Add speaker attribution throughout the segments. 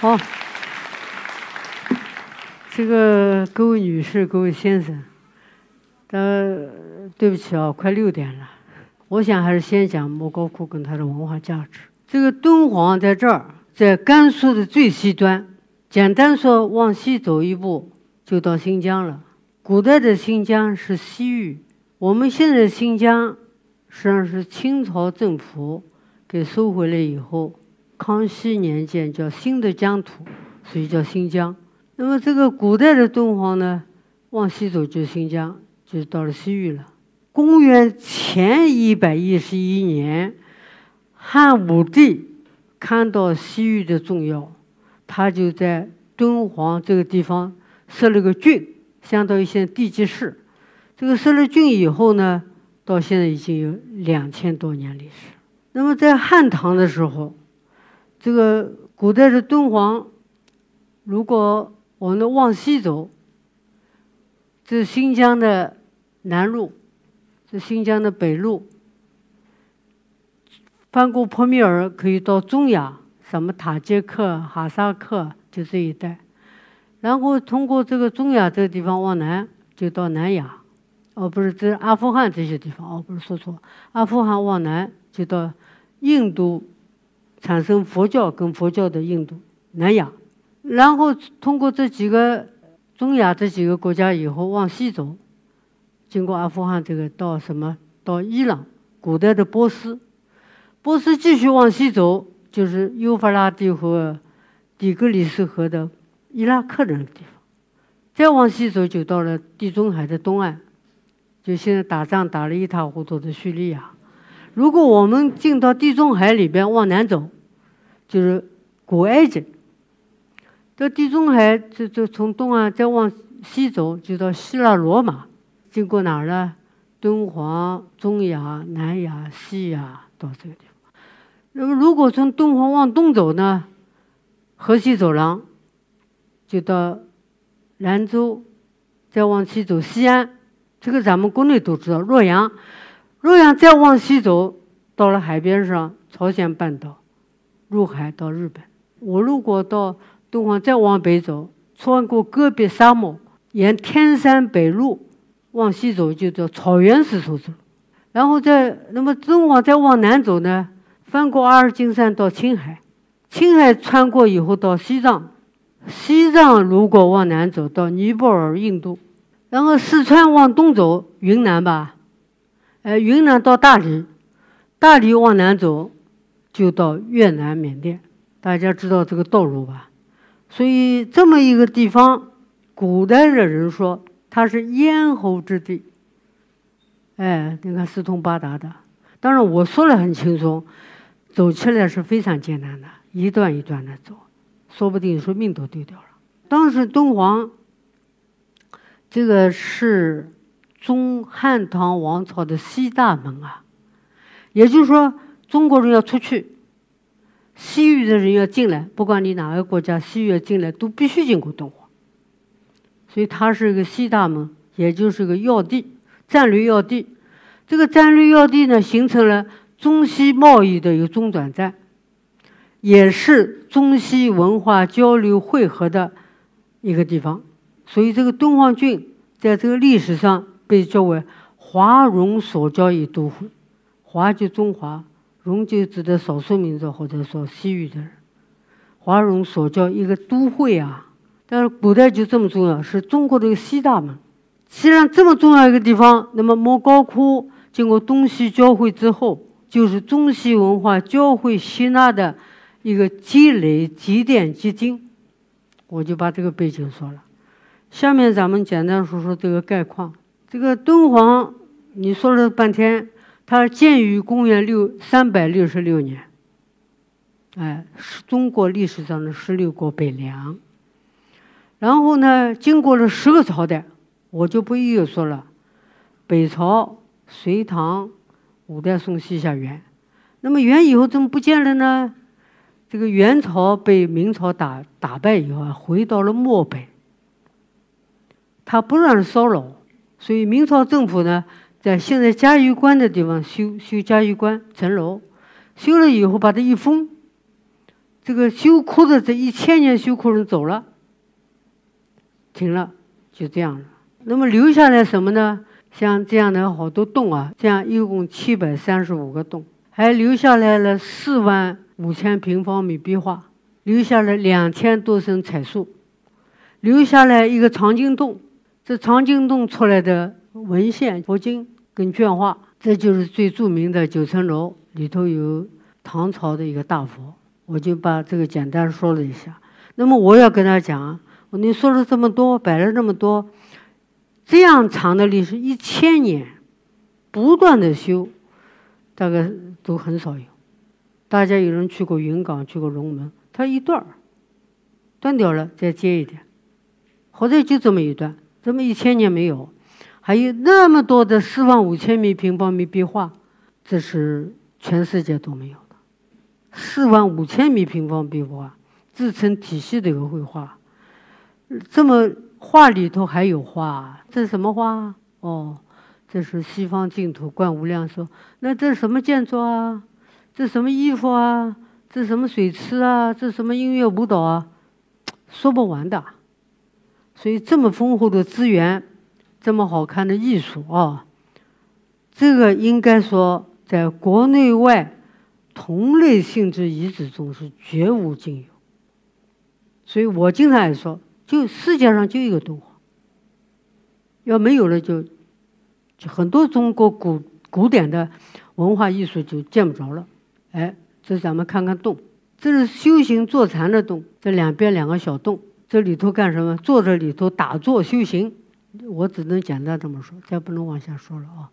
Speaker 1: 好，这个各位女士、各位先生，呃，对不起啊，快六点了，我想还是先讲莫高窟跟它的文化价值。这个敦煌在这儿，在甘肃的最西端，简单说，往西走一步就到新疆了。古代的新疆是西域，我们现在的新疆实际上是清朝政府给收回来以后。康熙年间叫新的疆土，所以叫新疆。那么这个古代的敦煌呢，往西走就是新疆，就到了西域了。公元前一百一十一年，汉武帝看到西域的重要，他就在敦煌这个地方设了个郡，相当于现在地级市。这个设了郡以后呢，到现在已经有两千多年历史。那么在汉唐的时候。这个古代的敦煌，如果我们往西走，这是新疆的南路，这新疆的北路，翻过坡米尔可以到中亚，什么塔吉克、哈萨克就这一带，然后通过这个中亚这个地方往南，就到南亚，哦，不是，这是阿富汗这些地方，哦，不是说错，阿富汗往南就到印度。产生佛教跟佛教的印度、南亚，然后通过这几个中亚这几个国家以后往西走，经过阿富汗这个到什么？到伊朗，古代的波斯，波斯继续往西走就是幼发拉底和底格里斯河的伊拉克人的地方，再往西走就到了地中海的东岸，就现在打仗打了一塌糊涂的叙利亚。如果我们进到地中海里边往南走，就是古埃及。到地中海，就就从东岸再往西走，就到希腊罗马，经过哪儿呢？敦煌、中亚、南亚、西亚，到这个地方。那么，如果从敦煌往东走呢？河西走廊，就到兰州，再往西走西安，这个咱们国内都知道，洛阳。洛阳再往西走，到了海边上，朝鲜半岛，入海到日本。我如果到敦煌再往北走，穿过戈壁沙漠，沿天山北路往西走，就叫草原丝绸之路。然后再那么敦煌再往南走呢，翻过阿尔金山到青海，青海穿过以后到西藏，西藏如果往南走到尼泊尔、印度，然后四川往东走，云南吧。哎，云南到大理，大理往南走，就到越南、缅甸。大家知道这个道路吧？所以这么一个地方，古代的人说它是咽喉之地。哎，你看四通八达的。当然我说的很轻松，走起来是非常艰难的，一段一段的走，说不定说命都丢掉了。当时敦煌，这个是。中汉唐王朝的西大门啊，也就是说，中国人要出去，西域的人要进来，不管你哪个国家，西域要进来都必须经过敦煌，所以它是一个西大门，也就是个要地，战略要地。这个战略要地呢，形成了中西贸易的一个中转站，也是中西文化交流汇合的一个地方。所以，这个敦煌郡在这个历史上。被叫为华容所交易都会，华就中华，容就指的少数民族或者说西域的人，华容所交一个都会啊。但是古代就这么重要，是中国的一个西大门。既然这么重要一个地方，那么莫高窟经过东西交汇之后，就是中西文化交汇吸纳的一个积累积淀结晶。我就把这个背景说了。下面咱们简单说说这个概况。这个敦煌，你说了半天，它建于公元六三百六十六年，哎，是中国历史上的十六国北凉。然后呢，经过了十个朝代，我就不一一说了。北朝、隋唐、五代、宋、西夏、元，那么元以后怎么不见了呢？这个元朝被明朝打打败以后啊，回到了漠北，他不让骚扰。所以明朝政府呢，在现在嘉峪关的地方修修嘉峪关城楼，修了以后把它一封，这个修窟的这一千年修窟人走了，停了，就这样了。那么留下来什么呢？像这样的好多洞啊，这样一共七百三十五个洞，还留下来了四万五千平方米壁画，留下了两千多身彩塑，留下来一个藏经洞。这藏经洞出来的文献、佛经跟卷画，这就是最著名的九层楼里头有唐朝的一个大佛。我就把这个简单说了一下。那么我要跟他讲，你说了这么多，摆了这么多。这样长的历史，一千年，不断的修，大概都很少有。大家有人去过云冈，去过龙门，它一段儿断掉了，再接一点，或者就这么一段，这么一千年没有。还有那么多的四万五千米平方米壁画，这是全世界都没有的。四万五千米平方壁画，自成体系的一个绘画，这么。画里头还有画，这是什么画？哦，这是西方净土观无量寿。那这是什么建筑啊？这什么衣服啊？这什么水池啊？这什么音乐舞蹈啊？说不完的。所以这么丰厚的资源，这么好看的艺术啊，这个应该说在国内外同类性质遗址中是绝无仅有。所以我经常也说。就世界上就一个敦煌，要没有了就，就很多中国古古典的文化艺术就见不着了。哎，这咱们看看洞，这是修行坐禅的洞，这两边两个小洞，这里头干什么？坐这里头打坐修行。我只能简单这么说，再不能往下说了啊。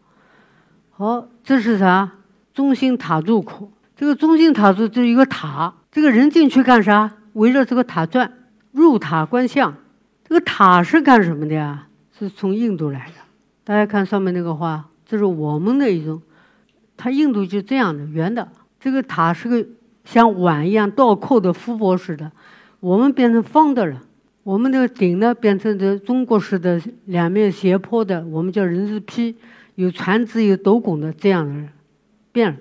Speaker 1: 好，这是啥？中心塔入口。这个中心塔柱就是一个塔，这个人进去干啥？围着这个塔转。入塔观相，这个塔是干什么的呀？是从印度来的。大家看上面那个画，这是我们的一种，它印度就这样的圆的。这个塔是个像碗一样倒扣的覆钵似的，我们变成方的了。我们的顶呢变成这中国式的两面斜坡的，我们叫人字梯，有船只有斗拱的这样的变了。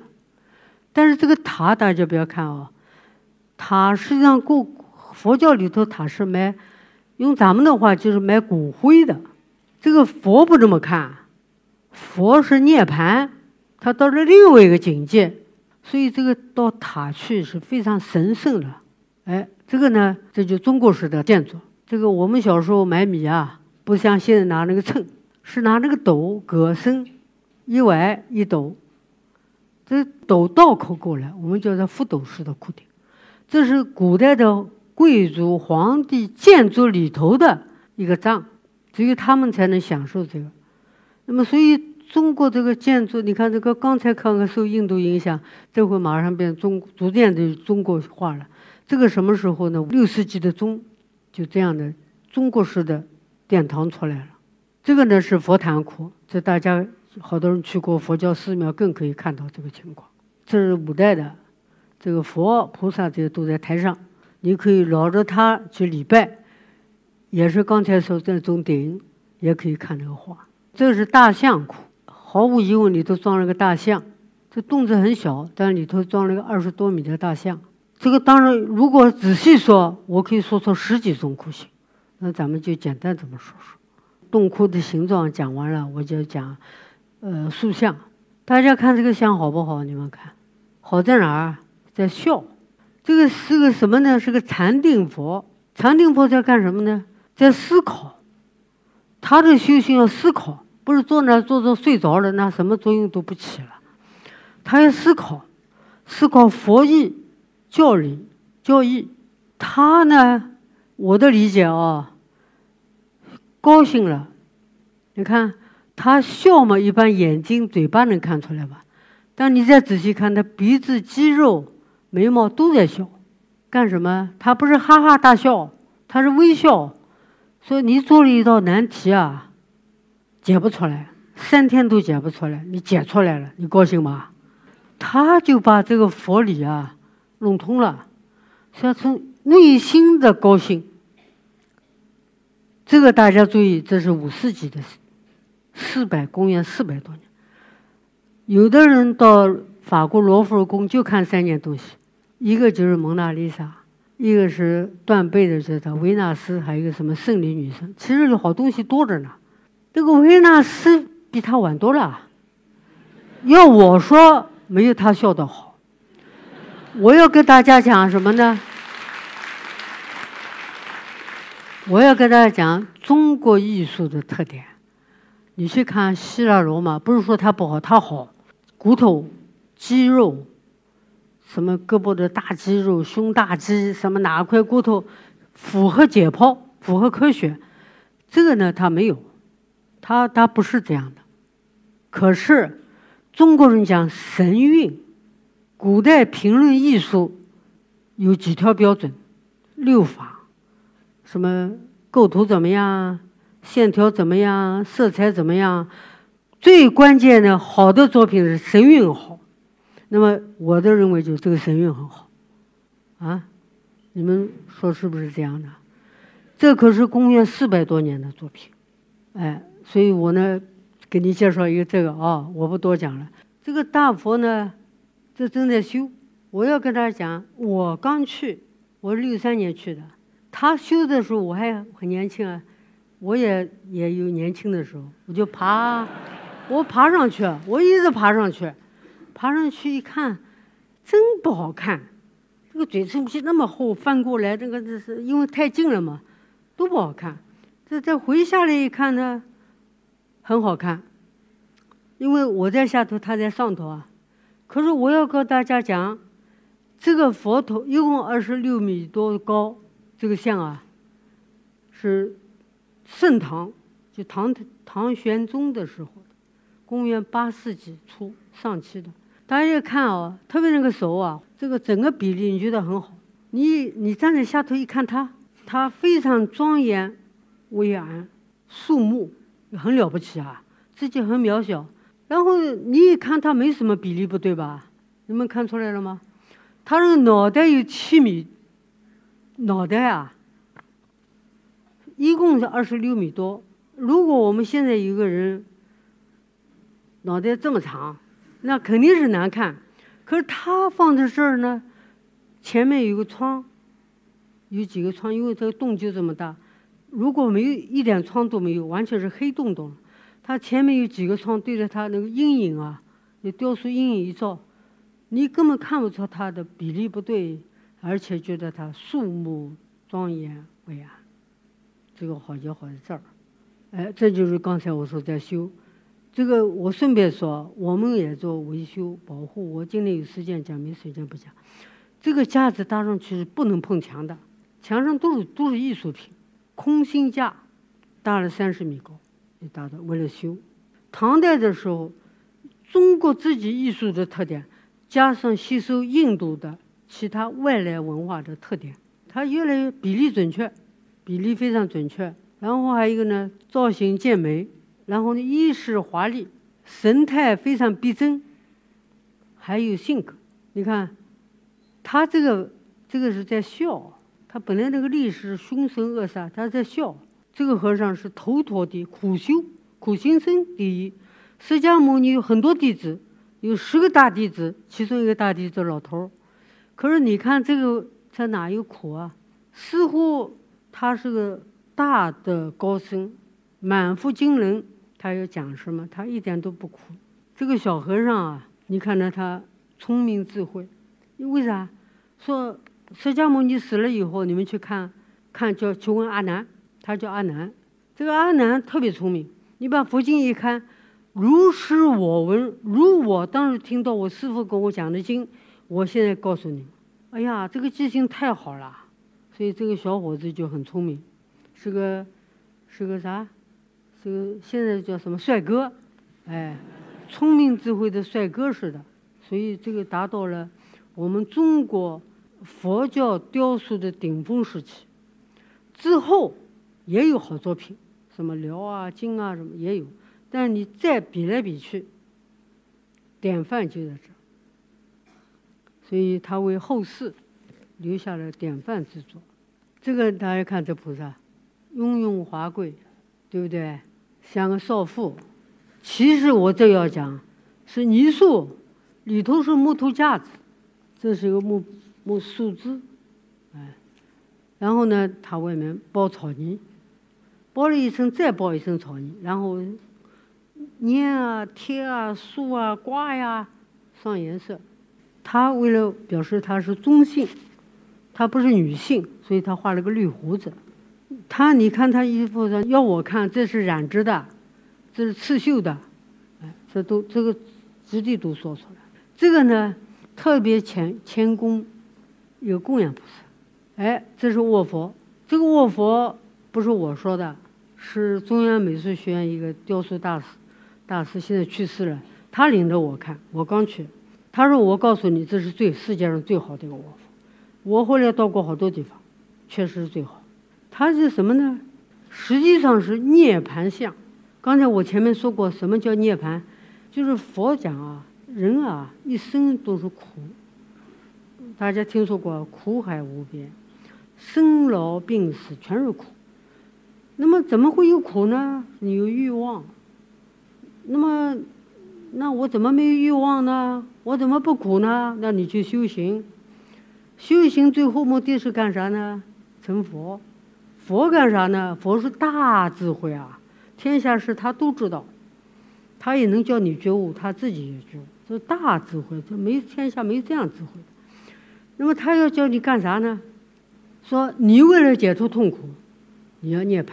Speaker 1: 但是这个塔大家不要看哦，塔实际上过。佛教里头塔是埋，用咱们的话就是埋骨灰的。这个佛不这么看，佛是涅槃，他到了另外一个境界，所以这个到塔去是非常神圣的。哎，这个呢，这就中国式的建筑。这个我们小时候买米啊，不像现在拿那个秤，是拿那个斗，葛升一崴一斗，这斗倒扣过来，我们叫做覆斗式的固定。这是古代的。贵族皇帝建筑里头的一个账，只有他们才能享受这个。那么，所以中国这个建筑，你看这个刚才看看受印度影响，这会马上变中，逐渐的中国化了。这个什么时候呢？六世纪的中，就这样的中国式的殿堂出来了。这个呢是佛坛窟，这大家好多人去过佛教寺庙，更可以看到这个情况。这是五代的，这个佛菩萨这些都在台上。你可以绕着它去礼拜，也是刚才说这种顶，也可以看这个画。这是大象窟，毫无疑问里头装了个大象。这洞子很小，但里头装了个二十多米的大象。这个当然，如果仔细说，我可以说出十几种窟形。那咱们就简单这么说说。洞窟的形状讲完了，我就讲，呃，塑像。大家看这个像好不好？你们看，好在哪儿？在笑。这个是个什么呢？是个禅定佛。禅定佛在干什么呢？在思考。他的修行要思考，不是坐那坐着睡着了，那什么作用都不起了。他要思考，思考佛意、教理、教义。他呢，我的理解啊，高兴了。你看他笑嘛，一般眼睛、嘴巴能看出来吧？但你再仔细看，他鼻子肌肉。眉毛都在笑，干什么？他不是哈哈大笑，他是微笑。说你做了一道难题啊，解不出来，三天都解不出来，你解出来了，你高兴吗？他就把这个佛理啊弄通了，是要从内心的高兴。这个大家注意，这是五世纪的事，四百公元四百多年。有的人到法国罗浮宫就看三件东西。一个就是蒙娜丽莎，一个是断背的这个维纳斯，还有一个什么胜利女神。其实有好东西多着呢。这个维纳斯比他晚多了。要我说，没有他笑得好。我要跟大家讲什么呢？我要跟大家讲中国艺术的特点。你去看希腊罗马，不是说它不好，它好，骨头、肌肉，什么胳膊的大肌肉、胸大肌，什么哪块骨头符合解剖、符合科学，这个呢它没有，它它不是这样的。可是中国人讲神韵，古代评论艺术有几条标准，六法，什么构图怎么样？线条怎么样？色彩怎么样？最关键的，好的作品是神韵好。那么，我的认为就这个神韵很好，啊，你们说是不是这样的？这可是公元四百多年的作品，哎，所以我呢，给你介绍一个这个啊，我不多讲了。这个大佛呢，这正在修。我要跟大家讲，我刚去，我六三年去的，他修的时候我还很年轻啊。我也也有年轻的时候，我就爬，我爬上去，我一直爬上去，爬上去一看，真不好看，这个嘴唇皮那么厚，翻过来，这个这是因为太近了嘛，都不好看。这再回下来一看呢，很好看，因为我在下头，他在上头啊。可是我要跟大家讲，这个佛头一共二十六米多高，这个像啊，是。盛唐，就唐唐玄宗的时候，公元八世纪初上期的。大家看哦，特别那个手啊，这个整个比例你觉得很好。你你站在下头一看它，它非常庄严、巍然、肃穆，很了不起啊，自己很渺小。然后你一看它没什么比例不对吧？你们看出来了吗？它这个脑袋有七米，脑袋啊。一共是二十六米多。如果我们现在有个人脑袋这么长，那肯定是难看。可是他放在这儿呢，前面有个窗，有几个窗，因为这个洞就这么大。如果没有一点窗都没有，完全是黑洞洞。他前面有几个窗对着他那个阴影啊，那雕塑阴影一照，你根本看不出他的比例不对，而且觉得他肃穆庄严伟岸。这个好就好在这儿，哎，这就是刚才我说在修。这个我顺便说，我们也做维修保护。我今天有时间讲，没时间不讲。这个架子搭上去是不能碰墙的，墙上都是都是艺术品，空心架，搭了三十米高，就搭的为了修。唐代的时候，中国自己艺术的特点，加上吸收印度的其他外来文化的特点，它越来越比例准确。比例非常准确，然后还有一个呢，造型健美，然后呢，衣饰华丽，神态非常逼真，还有性格。你看，他这个这个是在笑，他本来那个历史凶神恶煞，他在笑。这个和尚是头陀的苦修苦行僧第一，释迦牟尼有很多弟子，有十个大弟子，其中一个大弟子老头儿。可是你看这个他哪有苦啊？似乎。他是个大的高僧，满腹经纶，他要讲什么？他一点都不苦。这个小和尚啊，你看到他聪明智慧，为啥？说释迦牟尼死了以后，你们去看，看叫去问阿难，他叫阿难。这个阿难特别聪明，你把佛经一看，如是我闻，如我当时听到我师父跟我讲的经，我现在告诉你，哎呀，这个记性太好了。所以这个小伙子就很聪明，是个是个啥？是个现在叫什么帅哥？哎，聪明智慧的帅哥似的。所以这个达到了我们中国佛教雕塑的顶峰时期。之后也有好作品，什么辽啊、金啊什么也有，但你再比来比去，典范就在这。所以他为后世。留下了典范之作，这个大家看这菩萨，雍容华贵，对不对？像个少妇。其实我这要讲，是泥塑，里头是木头架子，这是一个木木树枝，哎，然后呢，它外面包草泥，包了一层再包一层草泥，然后粘啊、贴啊、塑啊、挂呀，上颜色。他为了表示他是中性，他不是女性，所以他画了个绿胡子。他你看他衣服上，要我看这是染织的，这是刺绣的，哎，这都这个质地都说出来。这个呢，特别谦谦恭，有供养菩萨。哎，这是卧佛，这个卧佛不是我说的，是中央美术学院一个雕塑大师，大师现在去世了，他领着我看，我刚去，他说我告诉你，这是最世界上最好的一个卧佛。我后来到过好多地方，确实是最好。它是什么呢？实际上是涅盘像。刚才我前面说过，什么叫涅盘？就是佛讲啊，人啊一生都是苦。大家听说过苦海无边，生老病死全是苦。那么怎么会有苦呢？你有欲望。那么，那我怎么没有欲望呢？我怎么不苦呢？那你去修行。修行最后目的是干啥呢？成佛。佛干啥呢？佛是大智慧啊，天下事他都知道，他也能叫你觉悟，他自己也觉悟，这大智慧，这没天下没这样智慧。那么他要叫你干啥呢？说你为了解除痛苦，你要涅槃，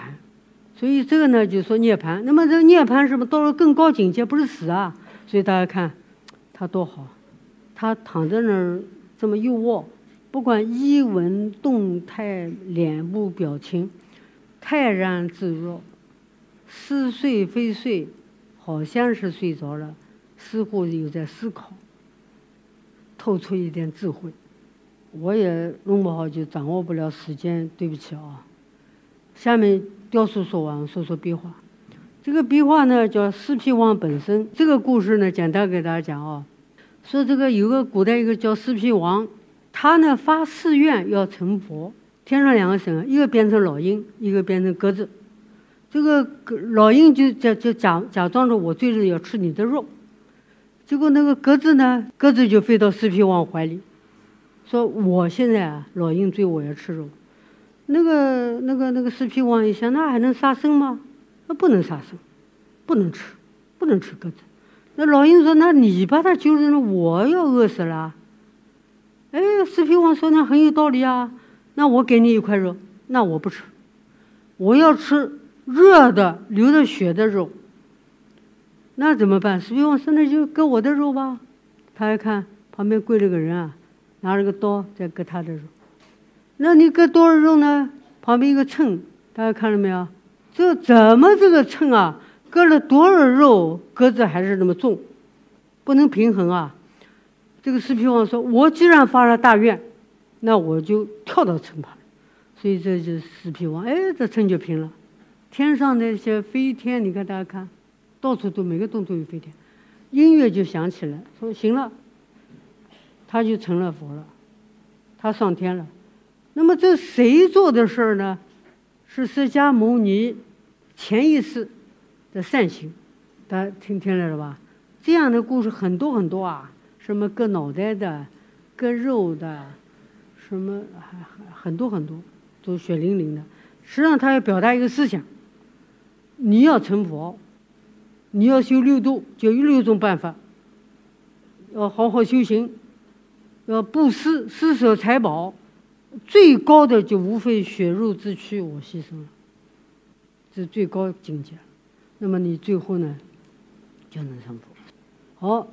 Speaker 1: 所以这个呢就说涅槃。那么这涅槃是不是到了更高境界？不是死啊？所以大家看他多好，他躺在那儿这么一卧。不管衣纹动态、脸部表情，泰然自若，似睡非睡，好像是睡着了，似乎有在思考，透出一点智慧。我也弄不好就掌握不了时间，对不起啊。下面雕塑说完，说说壁画。这个壁画呢叫四皮王本身。这个故事呢简单给大家讲啊，说这个有个古代一个叫四皮王。他呢发誓愿要成佛，天上两个神，一个变成老鹰，一个变成鸽子。这个老鹰就假就假假装着我这日要吃你的肉，结果那个鸽子呢，鸽子就飞到四皮王怀里，说我现在啊，老鹰追我要吃肉。那个那个那个四皮王一想，那还能杀生吗？那不能杀生，不能吃，不能吃鸽子。那老鹰说，那你把它救了，我要饿死了。哎，四皮王说那很有道理啊，那我给你一块肉，那我不吃，我要吃热的流着血的肉。那怎么办？四皮王说那就割我的肉吧。他一看旁边跪了个人啊，拿了个刀在割他的肉。那你割多少肉呢？旁边一个秤，大家看到没有？这怎么这个秤啊？割了多少肉，鸽子还是那么重，不能平衡啊。这个四皮王说：“我既然发了大愿，那我就跳到城旁。所以这就是四皮王。哎，这秤就平了。天上那些飞天，你看大家看，到处都每个洞都有飞天。音乐就响起来，说行了，他就成了佛了，他上天了。那么这谁做的事儿呢？是释迦牟尼前一世的善行。大家听听来了吧？这样的故事很多很多啊。”什么割脑袋的，割肉的，什么还还很多很多，都血淋淋的。实际上，他要表达一个思想：你要成佛，你要修六度，就有六种办法。要好好修行，要布施，施舍财宝，最高的就无非血肉之躯，我牺牲了，这是最高境界。那么你最后呢，就能成佛。好。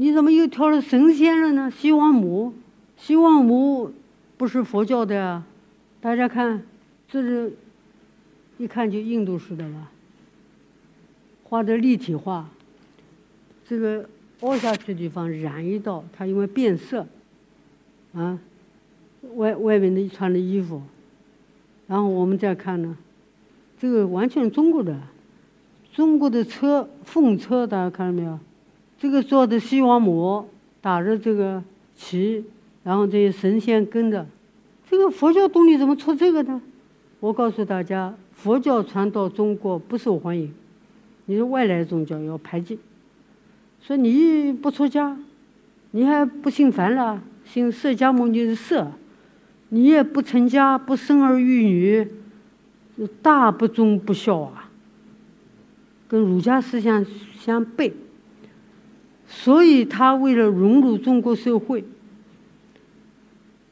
Speaker 1: 你怎么又跳了神仙了呢？西王母，西王母不是佛教的啊！大家看，这是，一看就印度式的吧？画的立体画，这个凹下去的地方染一道，它因为变色，啊，外外面的穿的衣服，然后我们再看呢，这个完全中国的，中国的车凤车，大家看到没有？这个做的西王母打着这个旗，然后这些神仙跟着，这个佛教东西怎么出这个呢？我告诉大家，佛教传到中国不受欢迎，你是外来宗教要排挤，说你不出家，你还不姓樊了，信释迦牟尼的释，你也不成家，不生儿育女，大不忠不孝啊，跟儒家思想相悖。所以他为了融入中国社会，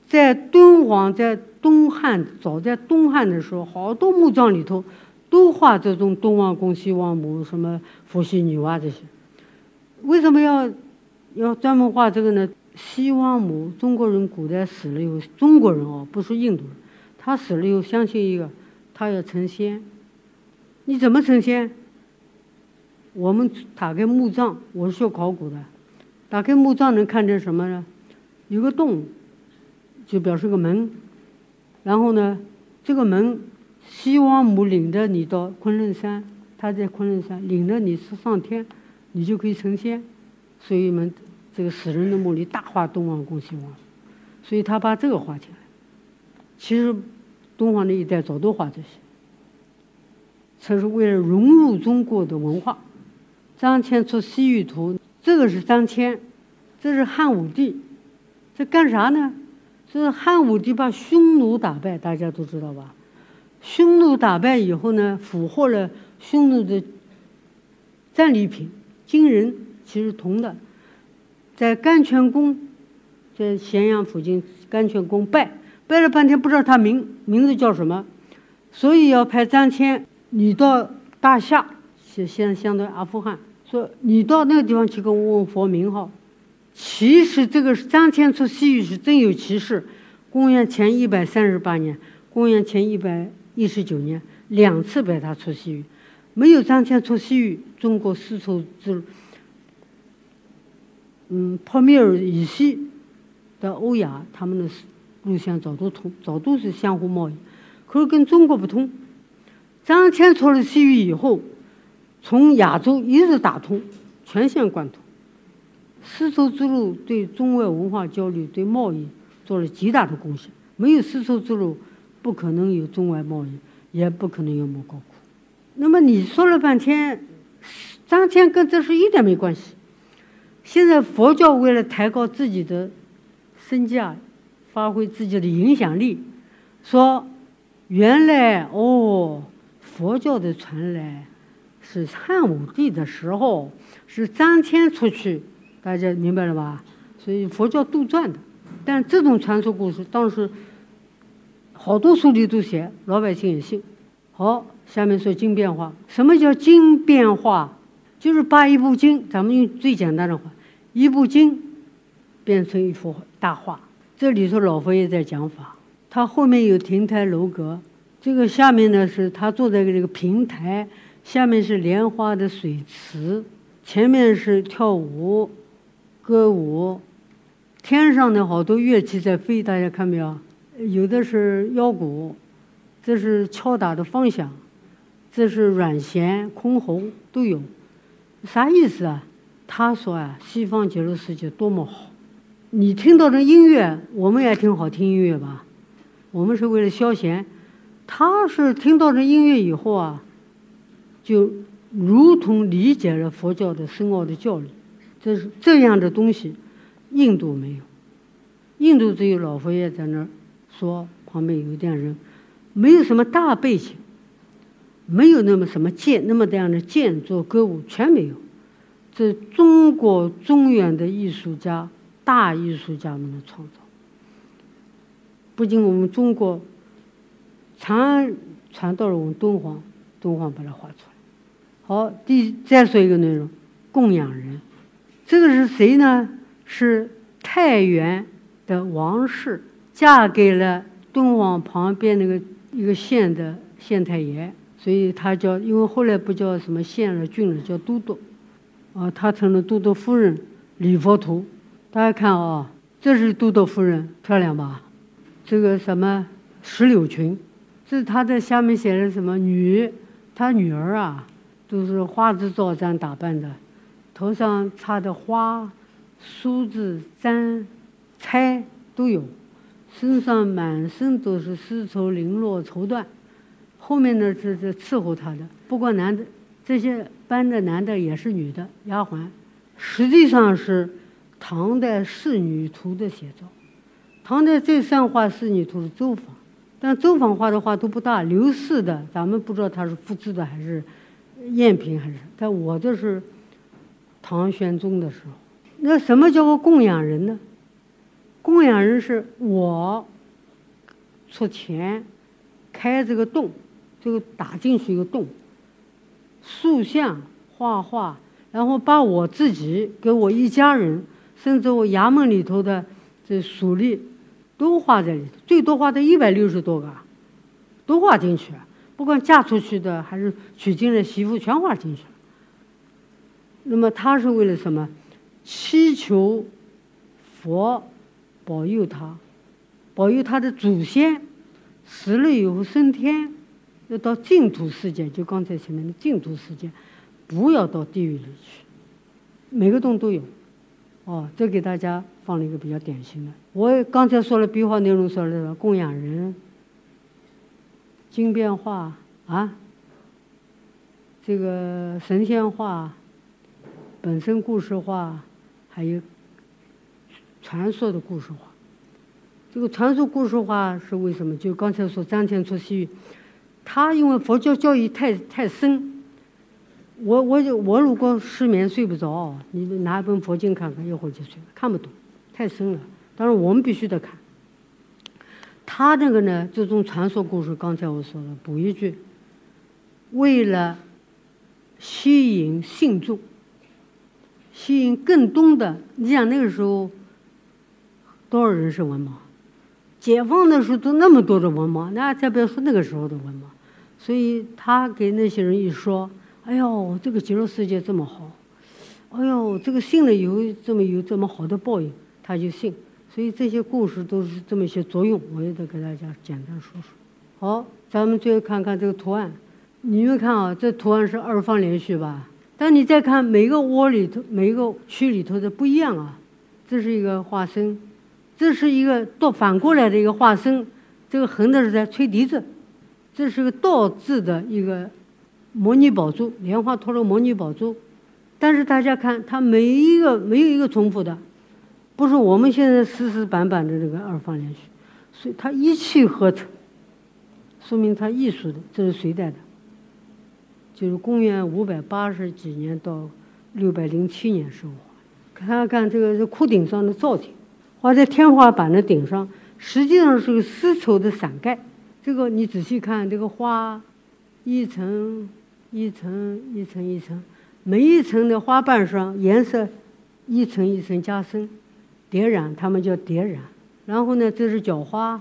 Speaker 1: 在敦煌，在东汉，早在东汉的时候，好多墓葬里头都画这种东王公、西王母、什么伏羲、女娲这些。为什么要要专门画这个呢？西王母，中国人古代死了以后，中国人哦，不是印度人，他死了以后相信一个，他要成仙。你怎么成仙？我们打开墓葬，我是学考古的，打开墓葬能看见什么呢？有个洞，就表示个门。然后呢，这个门，西王母领着你到昆仑山，他在昆仑山领着你是上天，你就可以成仙。所以门这个死人的墓里大画东王公、西王，所以他把这个画起来。其实东方那一带早都画这些，这是为了融入中国的文化。张骞出西域图，这个是张骞，这是汉武帝，这干啥呢？这是汉武帝把匈奴打败，大家都知道吧？匈奴打败以后呢，俘获了匈奴的战利品金人，其实铜的，在甘泉宫，在咸阳附近甘泉宫拜，拜了半天不知道他名名字叫什么，所以要派张骞，你到大夏。就现在相当于阿富汗，说你到那个地方去给我问佛名号。其实这个是张骞出西域是真有其事。公元前一百三十八年，公元前一百一十九年，两次派他出西域。没有张骞出西域，中国丝绸之路，嗯，帕米尔以西的欧亚，他们的路线早都通，早都是相互贸易。可是跟中国不通。张骞出了西域以后。从亚洲一直打通，全线贯通，丝绸之路对中外文化交流、对贸易做了极大的贡献。没有丝绸之路，不可能有中外贸易，也不可能有莫高窟。那么你说了半天，张骞跟这是一点没关系。现在佛教为了抬高自己的身价，发挥自己的影响力，说原来哦，佛教的传来。是汉武帝的时候，是张骞出去，大家明白了吧？所以佛教杜撰的。但这种传说故事，当时好多书里都写，老百姓也信。好，下面说经变化。什么叫经变化？就是把一部经，咱们用最简单的话，一部经变成一幅大画。这里头老佛爷在讲法，他后面有亭台楼阁，这个下面呢是他坐在这个平台。下面是莲花的水池，前面是跳舞、歌舞，天上的好多乐器在飞，大家看没有？有的是腰鼓，这是敲打的方响，这是软弦、箜篌都有。啥意思啊？他说啊，西方极乐世界多么好！你听到的音乐，我们也挺好听音乐吧？我们是为了消闲，他是听到这音乐以后啊。就如同理解了佛教的深奥的教理，这是这样的东西，印度没有，印度只有老佛爷在那儿说，旁边有一点人，没有什么大背景，没有那么什么剑，那么这样的剑做歌舞全没有，这中国中原的艺术家、大艺术家们的创造，不仅我们中国，传传到了我们敦煌，敦煌把它画出来。好，第再说一个内容，供养人，这个是谁呢？是太原的王氏嫁给了敦煌旁边那个一个县的县太爷，所以他叫，因为后来不叫什么县了郡了，叫都督，啊，他成了都督夫人李佛图。大家看啊，这是都督夫人，漂亮吧？这个什么石榴裙，这是他在下面写的什么女，他女儿啊。都是花枝招展打扮的，头上插的花、梳子、簪、钗都有，身上满身都是丝绸绫罗绸缎，后面呢是是伺候他的，不管男的，这些班的男的也是女的丫鬟，实际上是唐代仕女图的写照。唐代这三画仕女图是周坊，但周坊画的画都不大，刘氏的咱们不知道他是复制的还是赝品还是，但我这是唐玄宗的时候。那什么叫做供养人呢？供养人是我出钱开这个洞，这个打进去一个洞，塑像画画，然后把我自己跟我一家人，甚至我衙门里头的这属吏都画在里头，最多画的一百六十多个，都画进去了。不管嫁出去的还是娶进来媳妇，全画进去了。那么他是为了什么？祈求佛保佑他，保佑他的祖先死了以后升天，要到净土世界，就刚才前面的净土世界，不要到地狱里去。每个洞都有，哦，这给大家放了一个比较典型的。我刚才说了壁画内容，说了供养人、经变画啊，这个神仙画、本身故事画。还有传说的故事画，这个传说故事画是为什么？就刚才说张天出西域，他因为佛教教义太太深，我我我如果失眠睡不着，你拿一本佛经看看，一会儿就睡了，看不懂，太深了。但是我们必须得看。他那个呢，这种传说故事，刚才我说了，补一句，为了吸引信众。吸引更多的，你想那个时候多少人是文盲？解放的时候都那么多的文盲，那再不要说那个时候的文盲。所以他给那些人一说：“哎呦，这个极乐世界这么好，哎呦，这个信了有这么有这么好的报应，他就信。”所以这些故事都是这么一些作用，我也得给大家简单说说。好，咱们最后看看这个图案，你们看啊，这图案是二方连续吧？但你再看每个窝里头、每个区里头的不一样啊，这是一个化身，这是一个倒反过来的一个化身，这个横的是在吹笛子，这是个倒置的一个模拟宝珠，莲花托了模拟宝珠，但是大家看它每一个没有一个重复的，不是我们现在死死板板的这个二方连续，所以它一气呵成，说明它艺术的，这是谁带的？就是公元五百八十几年到六百零七年时候，看看这个是窟顶上的造型，画在天花板的顶上，实际上是个丝绸的伞盖。这个你仔细看，这个花一层一层一层一层，每一层的花瓣上颜色一层一层加深，叠染，他们叫叠染。然后呢，这是角花，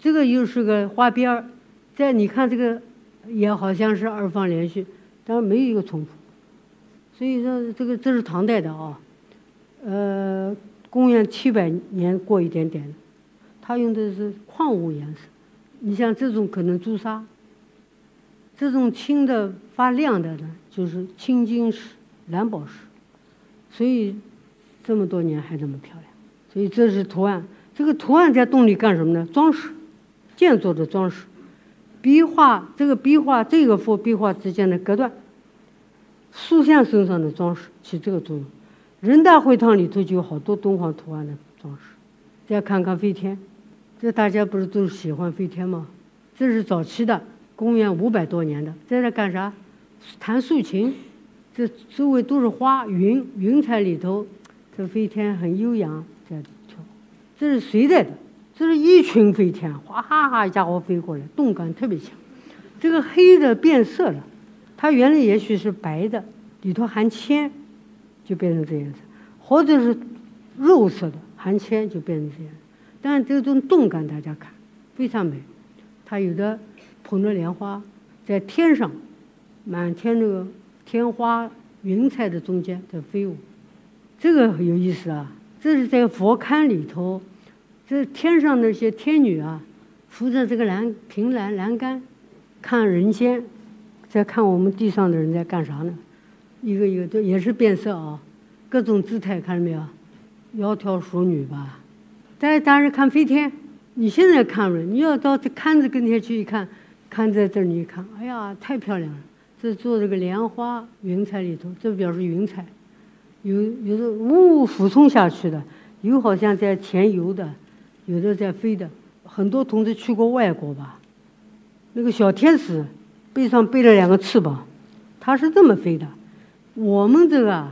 Speaker 1: 这个又是个花边儿，在你看这个。也好像是二方连续，但是没有一个重复，所以说这个这是唐代的啊，呃，公元七百年过一点点，他用的是矿物颜色，你像这种可能朱砂，这种青的发亮的呢，就是青金石、蓝宝石，所以这么多年还这么漂亮，所以这是图案，这个图案在洞里干什么呢？装饰，建筑的装饰。壁画这个壁画这个幅壁画之间的隔断，塑像身上的装饰起这个作用。人大会堂里头就有好多敦煌图案的装饰。再看看飞天，这大家不是都喜欢飞天吗？这是早期的，公元五百多年的，在这干啥？弹竖琴。这周围都是花云，云彩里头，这飞天很悠扬在跳。这是谁带的？这是一群飞天，哗哈哈，一家伙飞过来，动感特别强。这个黑的变色了，它原来也许是白的，里头含铅，就变成这颜色；或者是肉色的，含铅就变成这样。但这种动感，大家看非常美。它有的捧着莲花，在天上，满天那个天花云彩的中间在飞舞，这个很有意思啊。这是在佛龛里头。这天上那些天女啊，扶着这个栏凭栏栏杆，看人间，在看我们地上的人在干啥呢？一个一个都也是变色啊，各种姿态看到没有？窈窕淑女吧。再当时看飞天，你现在看了，你要到这龛子跟前去一看，看在这儿你一看，哎呀，太漂亮了！这做这个莲花云彩里头，这表示云彩，有有的呜俯冲下去的，有好像在潜游的。有的在飞的。很多同志去过外国吧？那个小天使背上背了两个翅膀，它是这么飞的。我们这个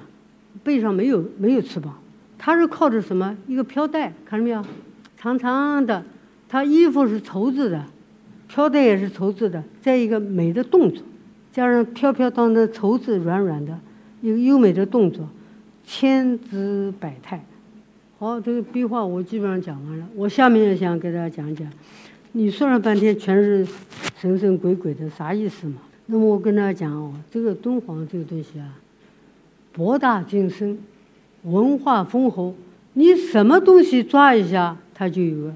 Speaker 1: 背上没有没有翅膀，它是靠着什么？一个飘带，看到没有？长长的，它衣服是绸子的，飘带也是绸子的。再一个美的动作，加上飘飘荡的绸子软软的，一个优美的动作，千姿百态。好，这个壁画我基本上讲完了。我下面也想给大家讲讲，你说了半天全是神神鬼鬼的，啥意思嘛？那么我跟大家讲哦，这个敦煌这个东西啊，博大精深，文化丰厚。你什么东西抓一下，它就有。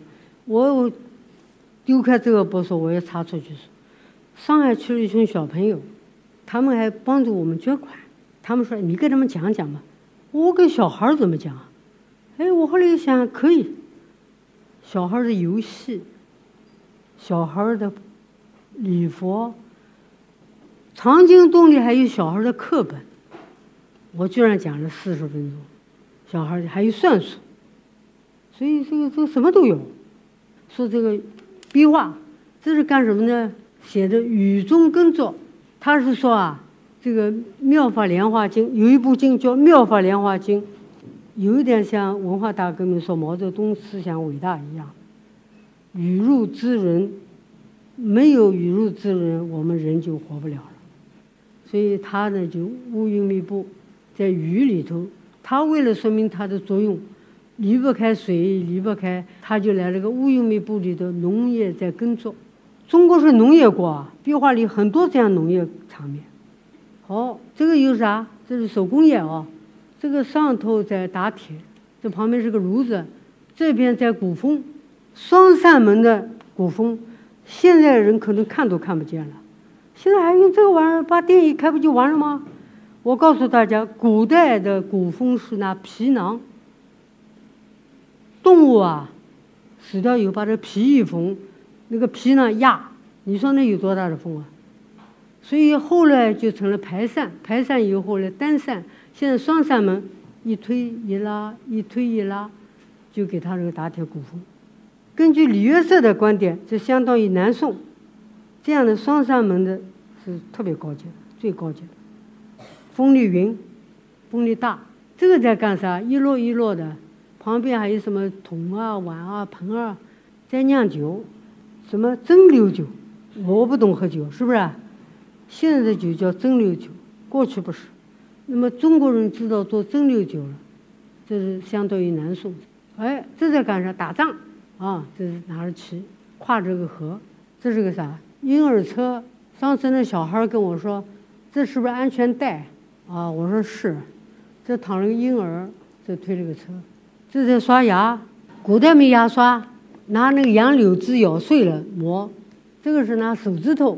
Speaker 1: 我丢开这个不说，我要查出去说，上海去了一群小朋友，他们还帮助我们捐款。他们说：“你跟他们讲讲嘛。”我跟小孩怎么讲？哎，我后来一想，可以，小孩的游戏，小孩的礼佛，藏经洞里还有小孩的课本，我居然讲了四十分钟，小孩还有算术，所以这个这个什么都有。说这个壁画，这是干什么呢？写的雨中耕作，他是说啊，这个《妙法莲华经》有一部经叫《妙法莲华经》。有一点像文化大革命说毛泽东思想伟大一样，雨露滋润，没有雨露滋润，我们人就活不了了。所以他呢就乌云密布，在雨里头，他为了说明它的作用，离不开水，离不开，他就来了个乌云密布里头，农业在耕作。中国是农业国啊，壁画里很多这样农业场面。好，这个有啥？这是手工业啊。这个上头在打铁，这旁边是个炉子，这边在鼓风，双扇门的鼓风，现在人可能看都看不见了。现在还用这个玩意儿，把电一开不就完了吗？我告诉大家，古代的鼓风是拿皮囊，动物啊死掉以后把这皮一缝，那个皮囊压，你说那有多大的风啊？所以后来就成了排扇，排扇以后呢单扇。现在双扇门一推一拉，一推一拉，就给他这个打铁鼓风。根据李约瑟的观点，这相当于南宋这样的双扇门的是特别高级的，最高级的，风力云，风力大。这个在干啥？一摞一摞的，旁边还有什么桶啊、碗啊、盆啊，在酿酒，什么蒸馏酒。我不懂喝酒，是不是？现在的酒叫蒸馏酒，过去不是。那么中国人知道做蒸馏酒了，这是相当于南宋。哎，这在干啥？打仗啊！这是拿着旗，跨这个河。这是个啥？婴儿车。上次那小孩跟我说：“这是不是安全带？”啊，我说是。这躺了个婴儿，这推了个车。这在刷牙。古代没牙刷，拿那个杨柳枝咬碎了磨。这个是拿手指头，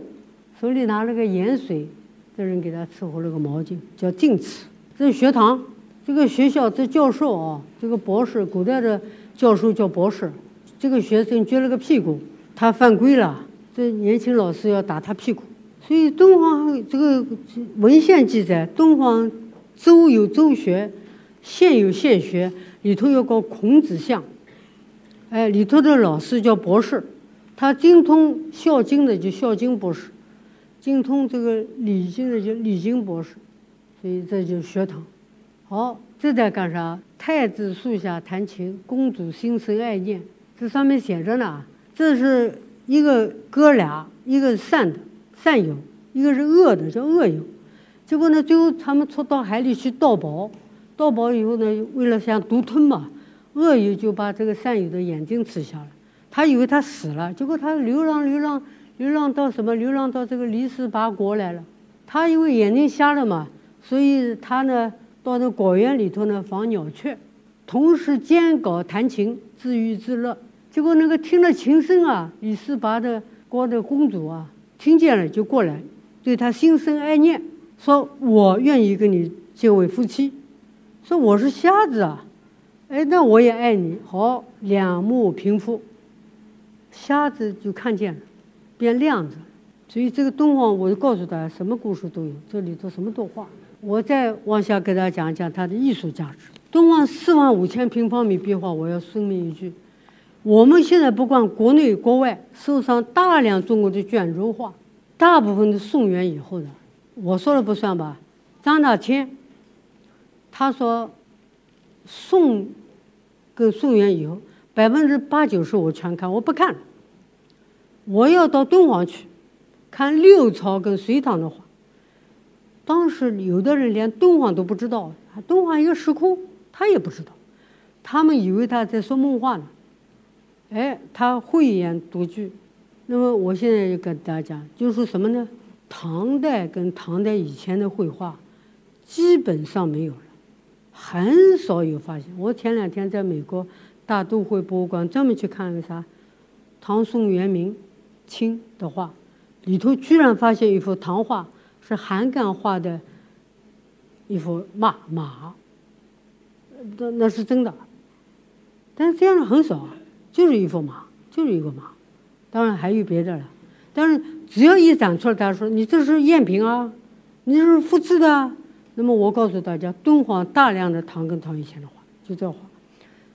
Speaker 1: 手里拿了个盐水。这人给他伺候了个毛巾，叫净齿。这是学堂，这个学校这教授啊，这个博士，古代的教授叫博士。这个学生撅了个屁股，他犯规了，这年轻老师要打他屁股。所以敦煌这个文献记载，敦煌周有周学，县有县学，里头有个孔子像。哎，里头的老师叫博士，他精通《孝经》的就《孝经》博士。精通这个礼经的就礼经博士，所以这就学堂。好，这在干啥？太子树下弹琴，公主心生爱念。这上面写着呢，这是一个哥俩，一个善的善友，一个是恶的叫恶友。结果呢，最后他们出到海里去盗宝，盗宝以后呢，为了想独吞嘛，恶友就把这个善友的眼睛吃下了。他以为他死了，结果他流浪流浪。流浪到什么？流浪到这个离斯拔国来了。他因为眼睛瞎了嘛，所以他呢到那果园里头呢防鸟雀，同时兼搞弹琴自娱自乐。结果那个听了琴声啊，李斯拔的国的公主啊听见了就过来，对他心生爱念，说我愿意跟你结为夫妻。说我是瞎子啊，哎，那我也爱你。好，两目平复，瞎子就看见了。变亮着，所以这个敦煌，我就告诉大家，什么故事都有，这里头什么都画。我再往下给大家讲一讲它的艺术价值。敦煌四万五千平方米壁画，我要声明一句：我们现在不管国内国外，收藏大量中国的卷轴画，大部分是宋元以后的。我说了不算吧？张大千，他说宋跟宋元以后，百分之八九十我全看，我不看了。我要到敦煌去看六朝跟隋唐的画。当时有的人连敦煌都不知道，敦煌一个石窟，他也不知道，他们以为他在说梦话呢。哎，他慧眼独具。那么我现在就跟大家讲，就是什么呢？唐代跟唐代以前的绘画基本上没有了，很少有发现。我前两天在美国大都会博物馆专门去看了啥，唐宋元明清的画，里头居然发现一幅唐画，是韩干画的一幅马马，那那是真的，但是这样的很少啊。就是一幅马，就是一个马，当然还有别的了。但是只要一展出来，他说你这是赝品啊，你这是复制的啊。那么我告诉大家，敦煌大量的唐跟唐以前的画，就这画。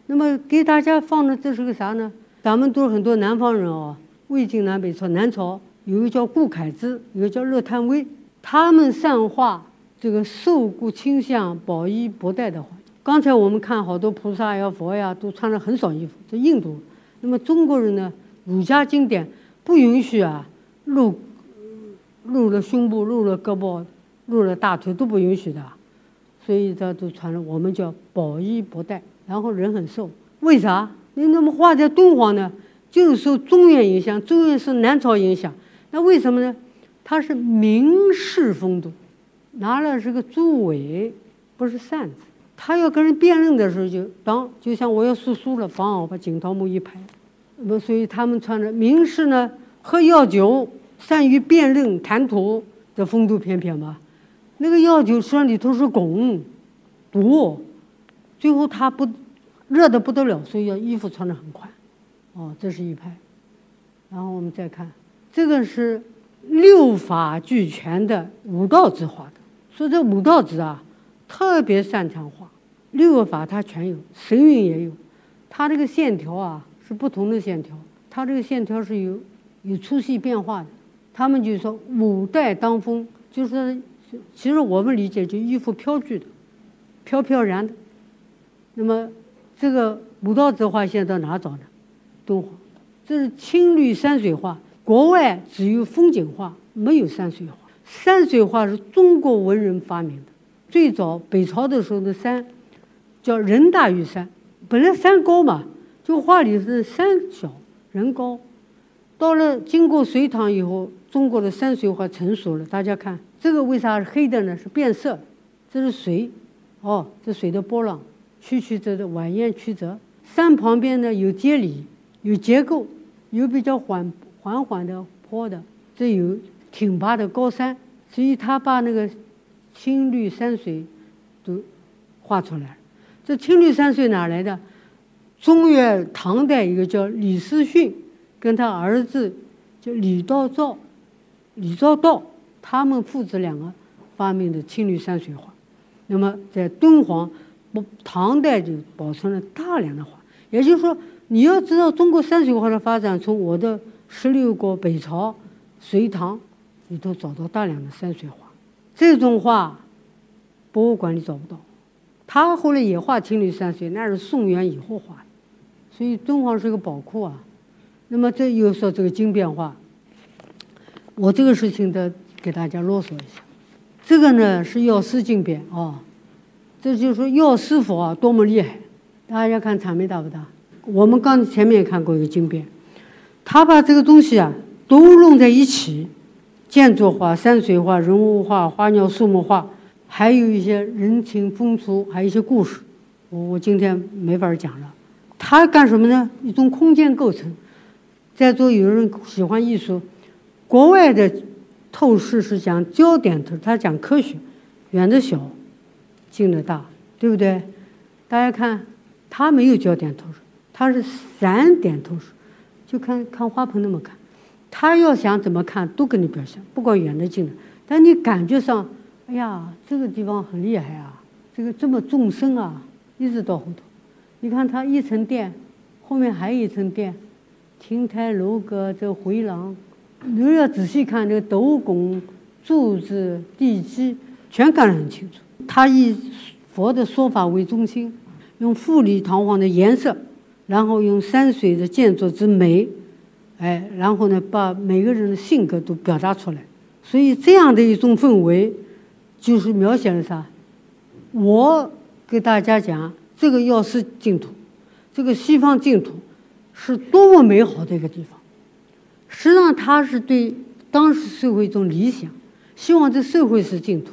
Speaker 1: 那么给大家放的这是个啥呢？咱们都是很多南方人哦，魏晋南北朝，南朝有一个叫顾恺之，一个叫乐探微，他们善画这个瘦骨清相、宝衣博带的画。刚才我们看好多菩萨呀、佛呀，都穿着很少衣服，在印度。那么中国人呢？儒家经典不允许啊，露露了胸部、露了胳膊、露了大腿都不允许的，所以这都穿了。我们叫宝衣博带，然后人很瘦。为啥？你那么画在敦煌呢？就是受中原影响，中原是南朝影响。那为什么呢？它是明式风度，拿了是个朱尾，不是扇子。他要跟人辨认的时候，就当就像我要输书了，帮我把锦桃木一拍。那么，所以他们穿着明士呢，喝药酒，善于辨认谈吐的风度翩翩嘛。那个药酒虽然里头是汞，毒，最后他不热的不得了，所以要衣服穿的很宽。哦，这是一派。然后我们再看，这个是六法俱全的五道之画的。说这五道之啊，特别擅长画六个法，他全有，神韵也有，他这个线条啊。是不同的线条，它这个线条是有有粗细变化的。他们就说五代当风，就是，其实我们理解就衣服飘聚的，飘飘然的。那么这个武道之画现在到哪找呢？敦煌，这是青绿山水画。国外只有风景画，没有山水画。山水画是中国文人发明的。最早北朝的时候的山叫人大于山，本来山高嘛。就画里是山小人高，到了经过隋唐以后，中国的山水画成熟了。大家看这个为啥是黑的呢？是变色，这是水，哦，这水的波浪曲曲折折，蜿蜒曲折。山旁边呢有节理，有结构，有比较缓缓缓的坡的，这有挺拔的高山，所以他把那个青绿山水都画出来了。这青绿山水哪来的？中原唐代一个叫李思训，跟他儿子叫李道造、李道道，他们父子两个发明的青绿山水画。那么在敦煌，不唐代就保存了大量的画。也就是说，你要知道中国山水画的发展，从我的十六国北朝、隋唐里头找到大量的山水画。这种画，博物馆里找不到。他后来也画青绿山水，那是宋元以后画的。所以敦煌是个宝库啊，那么这又说这个经变化，我这个事情的给大家啰嗦一下，这个呢是药师经变啊，这就是说药师佛啊多么厉害，大家看场面大不大？我们刚前面也看过一个经变，他把这个东西啊都弄在一起，建筑画、山水画、人物画、花鸟树木画，还有一些人情风俗，还有一些故事，我我今天没法讲了。他干什么呢？一种空间构成。在座有人喜欢艺术，国外的透视是讲焦点透，他讲科学，远的小，近的大，对不对？大家看，他没有焦点透视，他是散点透视，就看看花盆那么看。他要想怎么看，都跟你表现，不管远的近的。但你感觉上，哎呀，这个地方很厉害啊，这个这么纵深啊，一直到后头。你看它一层殿，后面还有一层殿，亭台楼阁这回廊，你要仔细看这个斗拱、柱子、地基，全看得很清楚。他以佛的说法为中心，用富丽堂皇的颜色，然后用山水的建筑之美，哎，然后呢，把每个人的性格都表达出来。所以这样的一种氛围，就是描写了啥？我给大家讲，这个药师净土，这个西方净土，是多么美好的一个地方。实际上，它是对当时社会一种理想，希望这社会是净土。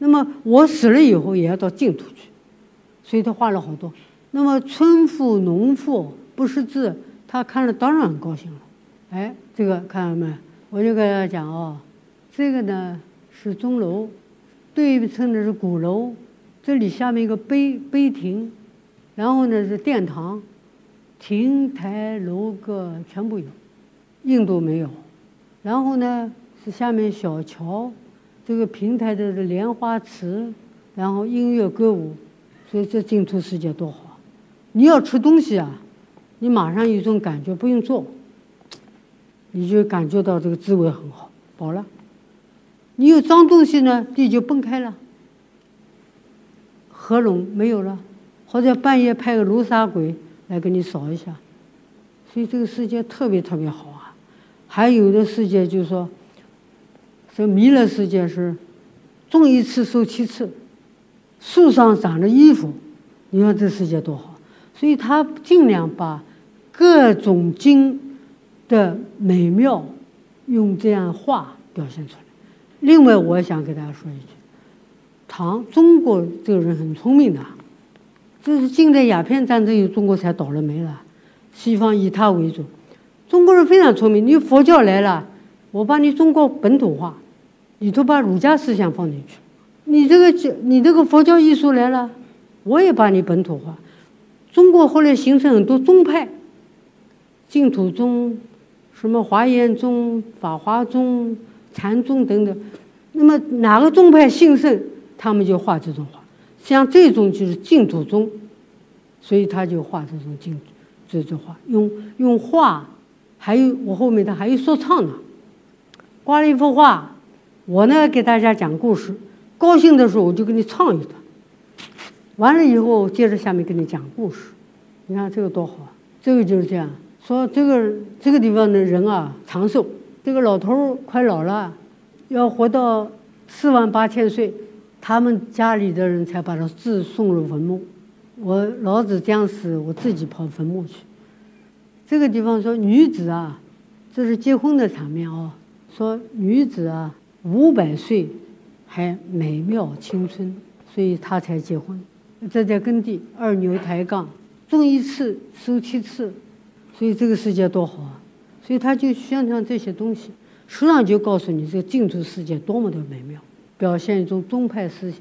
Speaker 1: 那么我死了以后也要到净土去，所以他画了好多。那么村妇、农妇不识字，他看了当然很高兴了。哎，这个看到没？我就跟他讲哦，这个呢是钟楼。对称的是鼓楼，这里下面一个碑碑亭，然后呢是殿堂，亭台楼阁全部有，印度没有。然后呢是下面小桥，这个平台的莲花池，然后音乐歌舞，所以这净土世界多好。你要吃东西啊，你马上有一种感觉，不用做，你就感觉到这个滋味很好，饱了。你有脏东西呢，地就崩开了，合拢没有了，或者半夜派个罗刹鬼来给你扫一下，所以这个世界特别特别好啊。还有的世界就是说，这弥勒世界是种一次收七次，树上长着衣服，你看这世界多好。所以他尽量把各种经的美妙用这样画表现出来。另外，我想给大家说一句，唐中国这个人很聪明的，这是近代鸦片战争以后，中国才倒了霉了。西方以他为主，中国人非常聪明。你佛教来了，我把你中国本土化，里头把儒家思想放进去。你这个教，你这个佛教艺术来了，我也把你本土化。中国后来形成很多宗派，净土宗、什么华严宗、法华宗。禅宗等等，那么哪个宗派兴盛，他们就画这种画。像这种就是净土宗，所以他就画这种净这种画，用用画，还有我后面的还有说唱呢。挂了一幅画，我呢给大家讲故事，高兴的时候我就给你唱一段，完了以后接着下面给你讲故事。你看这个多好啊！这个就是这样说，这个这个地方的人啊长寿。这个老头儿快老了，要活到四万八千岁，他们家里的人才把他自送入坟墓。我老子将死，我自己跑坟墓去。这个地方说女子啊，这是结婚的场面哦。说女子啊，五百岁还美妙青春，所以她才结婚。这在耕地，二牛抬杠，种一次收七次，所以这个世界多好啊。所以他就宣传这些东西，实际上就告诉你这个净土世界多么的美妙，表现一种宗派思想。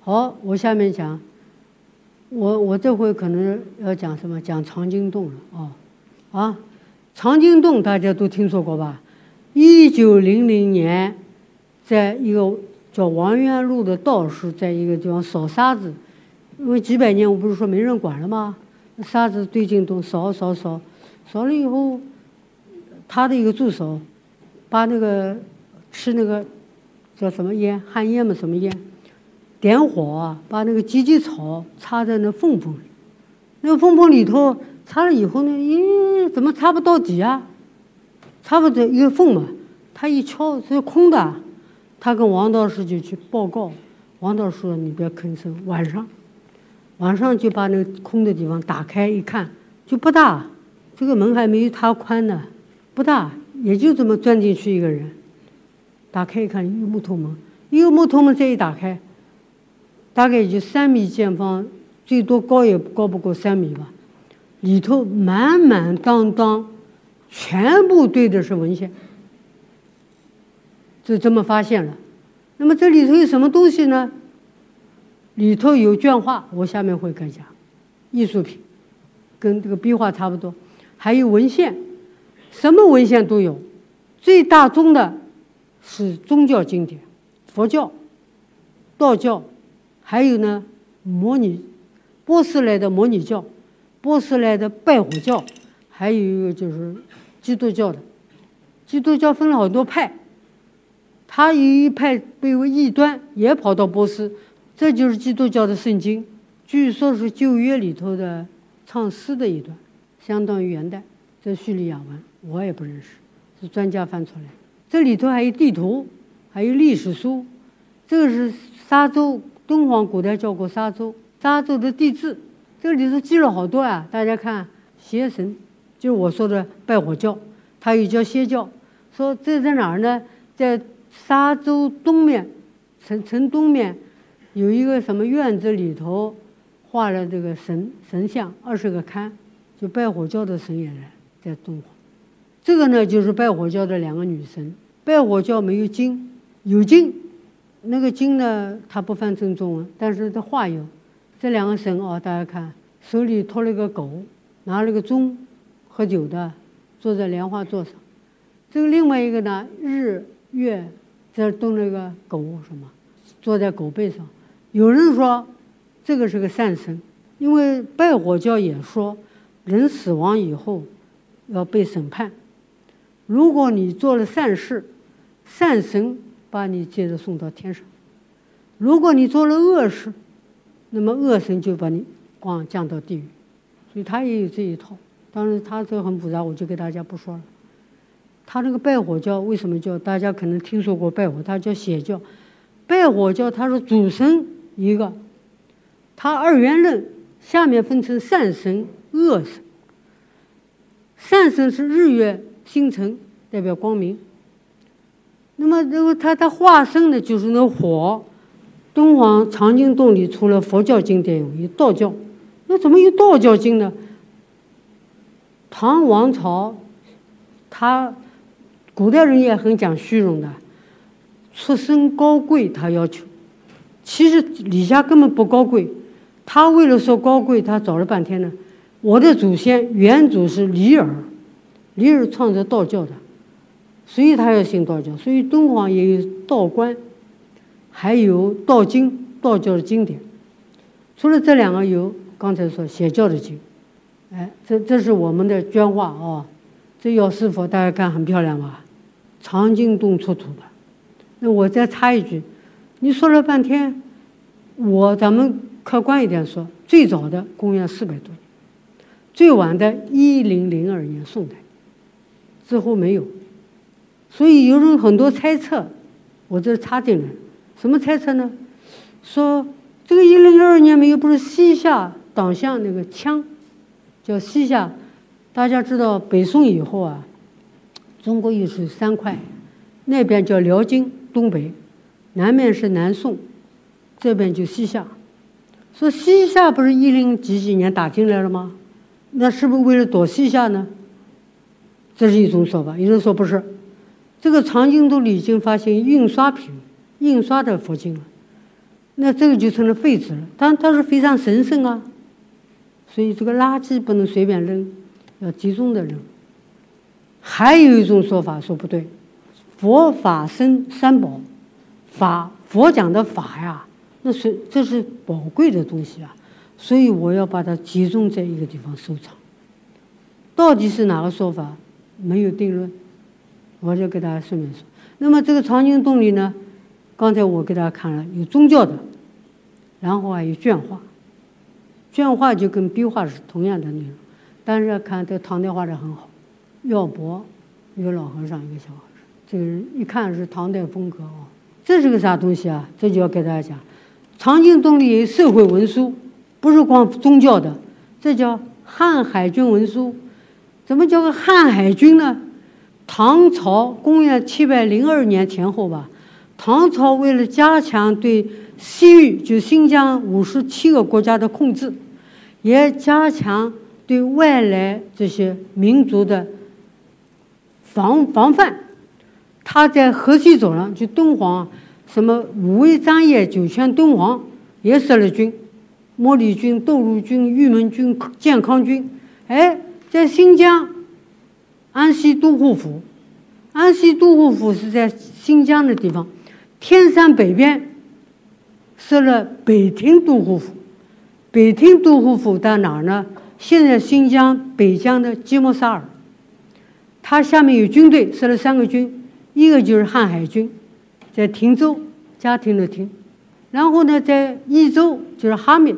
Speaker 1: 好，我下面讲，我我这回可能要讲什么？讲长经洞了啊啊！长经洞大家都听说过吧？一九零零年，在一个叫王元禄的道士，在一个地方扫沙子，因为几百年我不是说没人管了吗？沙子堆进洞，扫扫扫，扫了以后。他的一个助手，把那个吃那个叫什么烟，旱烟嘛，什么烟？点火啊，把那个芨芨草插在那缝缝里。那个缝缝里头插了以后呢，咦，怎么插不到底啊？插不到一个缝嘛。他一敲是空的。他跟王道士就去报告。王道士说：“你别吭声。”晚上，晚上就把那个空的地方打开一看，就不大。这个门还没有他宽呢。不大，也就这么钻进去一个人。打开一看，一个木头门，一个木头门再一打开，大概也就三米见方，最多高也高不过三米吧。里头满满当当，全部堆的是文献，就这么发现了。那么这里头有什么东西呢？里头有绢画，我下面会跟讲艺术品，跟这个壁画差不多，还有文献。什么文献都有，最大宗的是宗教经典，佛教、道教，还有呢，摩尼波斯来的摩尼教，波斯来的拜火教，还有一个就是基督教的。基督教分了好多派，他有一派被为异端，也跑到波斯。这就是基督教的圣经，据说是旧约里头的唱诗的一段，相当于元代。这叙利亚文我也不认识，是专家翻出来。这里头还有地图，还有历史书。这个是沙洲，敦煌古代叫过沙洲，沙洲的地质。这里头记了好多啊，大家看，邪神，就是我说的拜火教，它又叫邪教。说这在哪儿呢？在沙洲东面，城城东面。有一个什么院子里头，画了这个神神像二十个龛，拜火教的神也来在敦煌。这个呢，就是拜火教的两个女神。拜火教没有经，有经，那个经呢，它不翻正中文，但是它话有。这两个神啊，大家看，手里托了一个狗，拿了个钟，喝酒的，坐在莲花座上。这个另外一个呢，日月在动那个狗什么，坐在狗背上。有人说，这个是个善神，因为拜火教也说，人死亡以后要被审判。如果你做了善事，善神把你接着送到天上；如果你做了恶事，那么恶神就把你光降到地狱。所以他也有这一套。当然，他这很复杂，我就给大家不说了。他那个拜火教为什么叫？大家可能听说过拜火，他叫邪教。拜火教他是主神。一个，他二元论下面分成善神、恶神。善神是日月星辰，代表光明。那么，如果他他化身的就是那火。敦煌藏经洞里除了佛教经典，有道教。那怎么有道教经呢？唐王朝，他古代人也很讲虚荣的，出身高贵，他要求。其实李家根本不高贵，他为了说高贵，他找了半天呢。我的祖先元祖是李耳，李耳创造道教的，所以他要信道教。所以敦煌也有道观，还有道经，道教的经典。除了这两个，有刚才说邪教的经。哎，这这是我们的绢画啊，这药师佛大家看很漂亮吧？藏经洞出土的。那我再插一句。你说了半天，我咱们客观一点说，最早的公元四百多年，最晚的一零零二年宋代，之后没有，所以有人很多猜测，我这插进来，什么猜测呢？说这个一零零二年没有，不是西夏党项那个羌，叫西夏，大家知道北宋以后啊，中国又是三块，那边叫辽金，东北。南面是南宋，这边就西夏。说西夏不是一零几几年打进来了吗？那是不是为了躲西夏呢？这是一种说法。有人说不是，这个藏经洞里已经发现印刷品、印刷的佛经了，那这个就成了废纸了。但它是非常神圣啊，所以这个垃圾不能随便扔，要集中的扔。还有一种说法说不对，佛法僧三宝。法佛讲的法呀，那是这是宝贵的东西啊，所以我要把它集中在一个地方收藏。到底是哪个说法，没有定论，我就给大家顺便说。那么这个藏经洞里呢，刚才我给大家看了有宗教的，然后还有绢画，绢画就跟壁画是同样的内容，但是看这唐代画的很好，耀伯一个老和尚一个小和尚，这个人一看是唐代风格啊。这是个啥东西啊？这就要给大家讲，藏经洞里有社会文书，不是光宗教的，这叫汉海军文书。怎么叫个汉海军呢？唐朝公元七百零二年前后吧，唐朝为了加强对西域就新疆五十七个国家的控制，也加强对外来这些民族的防防范。他在河西走廊，就敦煌，什么五味张掖、酒泉、敦煌也设了军，莫里军、窦入军、玉门军、健康军。哎，在新疆安西都护府，安西都护府是在新疆的地方，天山北边设了北庭都护府。北庭都护府在哪儿呢？现在新疆北疆的吉木沙尔，它下面有军队，设了三个军，一个就是瀚海军，在亭州，家庭的亭，然后呢，在益州就是哈密，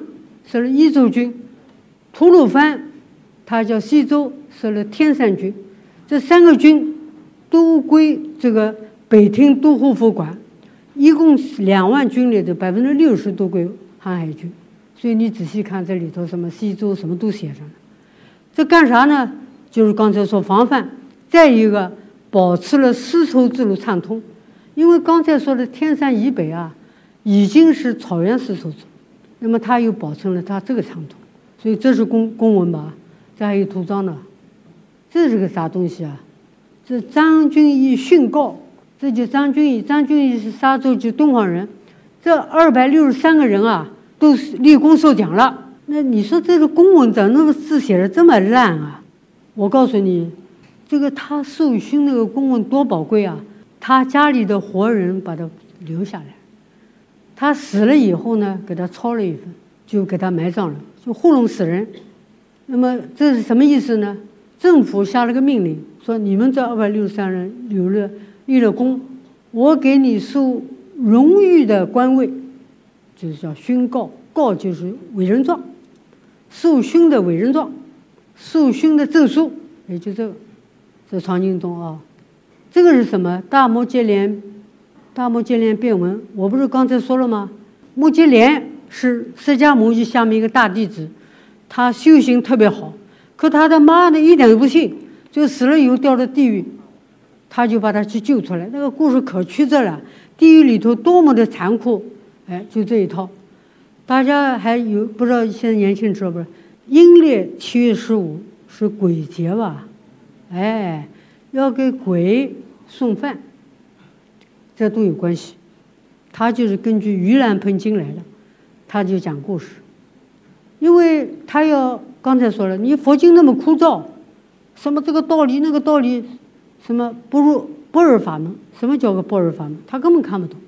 Speaker 1: 设了益州军，吐鲁番，他叫西州，设了天山军，这三个军都归这个北庭都护府管，一共两万军里的百分之六十都归瀚海军。所以你仔细看这里头，什么西周什么都写上了。这干啥呢？就是刚才说防范，再一个保持了丝绸之路畅通。因为刚才说的天山以北啊，已经是草原丝绸之路，那么它又保存了它这个长度。所以这是公公文吧？这还有图章呢。这是个啥东西啊？这张君义训告，这就张君义。张君义是沙州及敦煌人。这二百六十三个人啊。都是立功受奖了，那你说这个公文怎么那么字写的这么烂啊？我告诉你，这个他受勋那个公文多宝贵啊！他家里的活人把他留下来，他死了以后呢，给他抄了一份，就给他埋葬了，就糊弄死人。那么这是什么意思呢？政府下了个命令，说你们这二百六十三人留了立了功，我给你授荣誉的官位。就是叫勋告，告就是伟人状，授勋的伟人状，授勋的证书，也就这个，这长京东啊，这个是什么？大摩接连，大目犍连变文，我不是刚才说了吗？目犍连是释迦牟尼下面一个大弟子，他修行特别好，可他的妈呢一点都不信，就死了以后掉到地狱，他就把他去救出来。那个故事可曲折了，地狱里头多么的残酷。哎，就这一套，大家还有不知道现在年轻人知道不？阴历七月十五是鬼节吧？哎，要给鬼送饭，这都有关系。他就是根据《盂兰盆经》来的，他就讲故事，因为他要刚才说了，你佛经那么枯燥，什么这个道理那个道理，什么不如不二法门？什么叫个不二法门？他根本看不懂，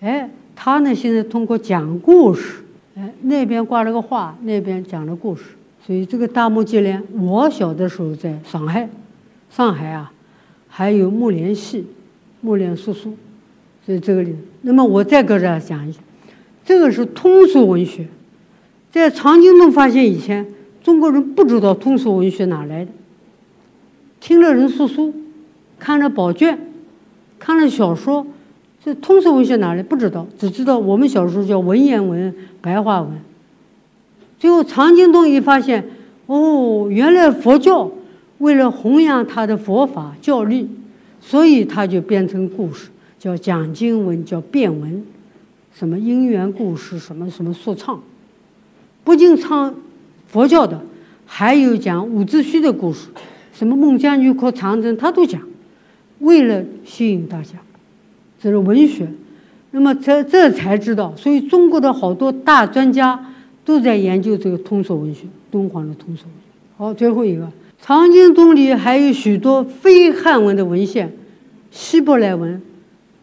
Speaker 1: 哎。他呢，现在通过讲故事，哎，那边挂了个画，那边讲了故事，所以这个大木接连，我小的时候在上海，上海啊，还有木莲戏，木莲叔叔，所以这个里，那么我再给大家讲一下，这个是通俗文学，在长京洞发现以前，中国人不知道通俗文学哪来的，听了人说书，看了宝卷，看了小说。这通俗文学哪来？不知道，只知道我们小时候叫文言文、白话文。最后常经洞一发现，哦，原来佛教为了弘扬他的佛法教律，所以他就变成故事，叫讲经文，叫辩文，什么因缘故事，什么什么说唱。不仅唱佛教的，还有讲伍子胥的故事，什么孟姜女哭长征，他都讲，为了吸引大家。这是文学，那么这这才知道，所以中国的好多大专家都在研究这个通俗文学，敦煌的通俗文学。好，最后一个，长经洞里还有许多非汉文的文献，希伯来文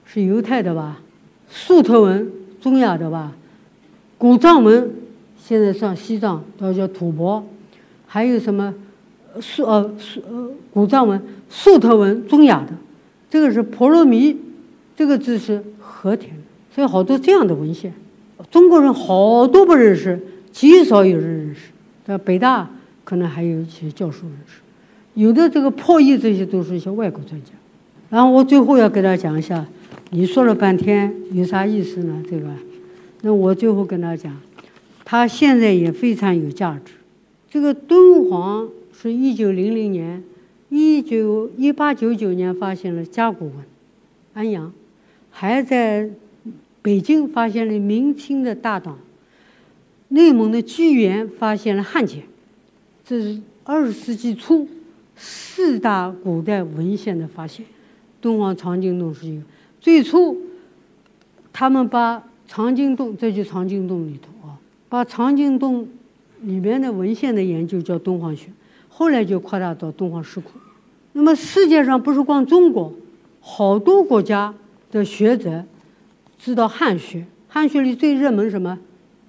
Speaker 1: 是犹太的吧？粟特文中亚的吧？古藏文现在上西藏都叫吐蕃，还有什么粟呃粟呃古藏文粟特文中亚的，这个是婆罗米。这个字是和田，所以好多这样的文献，中国人好多不认识，极少有人认识。在北大可能还有一些教授认识，有的这个破译这些都是一些外国专家。然后我最后要给大家讲一下，你说了半天有啥意思呢？这个，那我最后跟他讲，他现在也非常有价值。这个敦煌是一九零零年，一九一八九九年发现了甲骨文，安阳。还在北京发现了明清的大档，内蒙的居延发现了汉简，这是二十世纪初四大古代文献的发现。敦煌长经洞是一个最初，他们把藏经洞，这就藏经洞里头啊，把藏经洞里面的文献的研究叫敦煌学，后来就扩大到敦煌石窟。那么世界上不是光中国，好多国家。的学者知道汉学，汉学里最热门什么？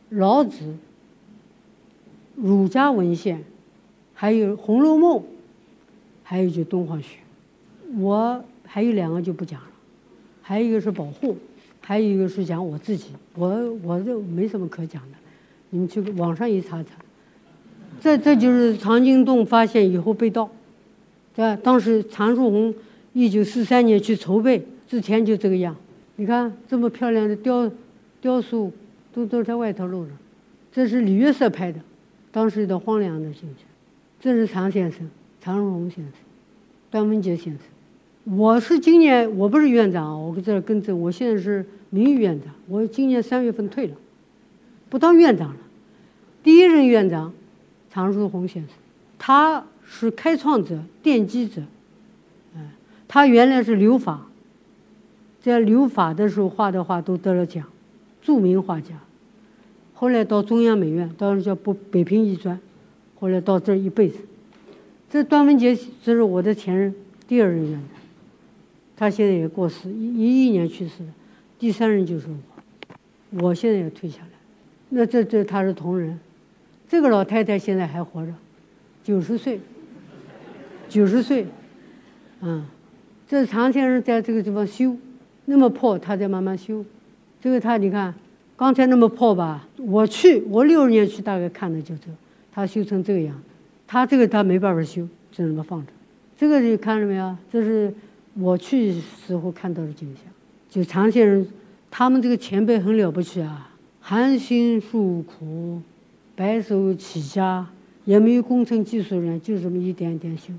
Speaker 1: 老子、儒家文献，还有《红楼梦》，还有就东方学。我还有两个就不讲了，还有一个是保护，还有一个是讲我自己。我我这没什么可讲的，你们去网上一查查。这这就是藏经洞发现以后被盗，对吧？当时常树红一九四三年去筹备之前就这个样。你看这么漂亮的雕雕塑，都都在外头露着。这是李约瑟拍的，当时的荒凉的形象。这是常先生，常树红先生，段文杰先生。我是今年我不是院长，我在这儿跟着，我现在是名誉院长。我今年三月份退了，不当院长了。第一任院长。常书鸿先生，他是开创者、奠基者，嗯，他原来是留法，在留法的时候画的画都得了奖，著名画家。后来到中央美院，当时叫北北平艺专，后来到这一辈子。这段文杰，这是我的前任，第二任院长，他现在也过世，一一一年去世的，第三任就是我，我现在也退下来。那这这他是同仁。这个老太太现在还活着，九十岁，九十岁，嗯，这常先生在这个地方修，那么破，他在慢慢修。这个他你看，刚才那么破吧，我去，我六十年去大概看的就这，他修成这个样。他这个他没办法修，就那么放着。这个你看了没有？这是我去时候看到的景象。就常先生，他们这个前辈很了不起啊，含辛茹苦。白手起家，也没有工程技术人，就这么一点点修。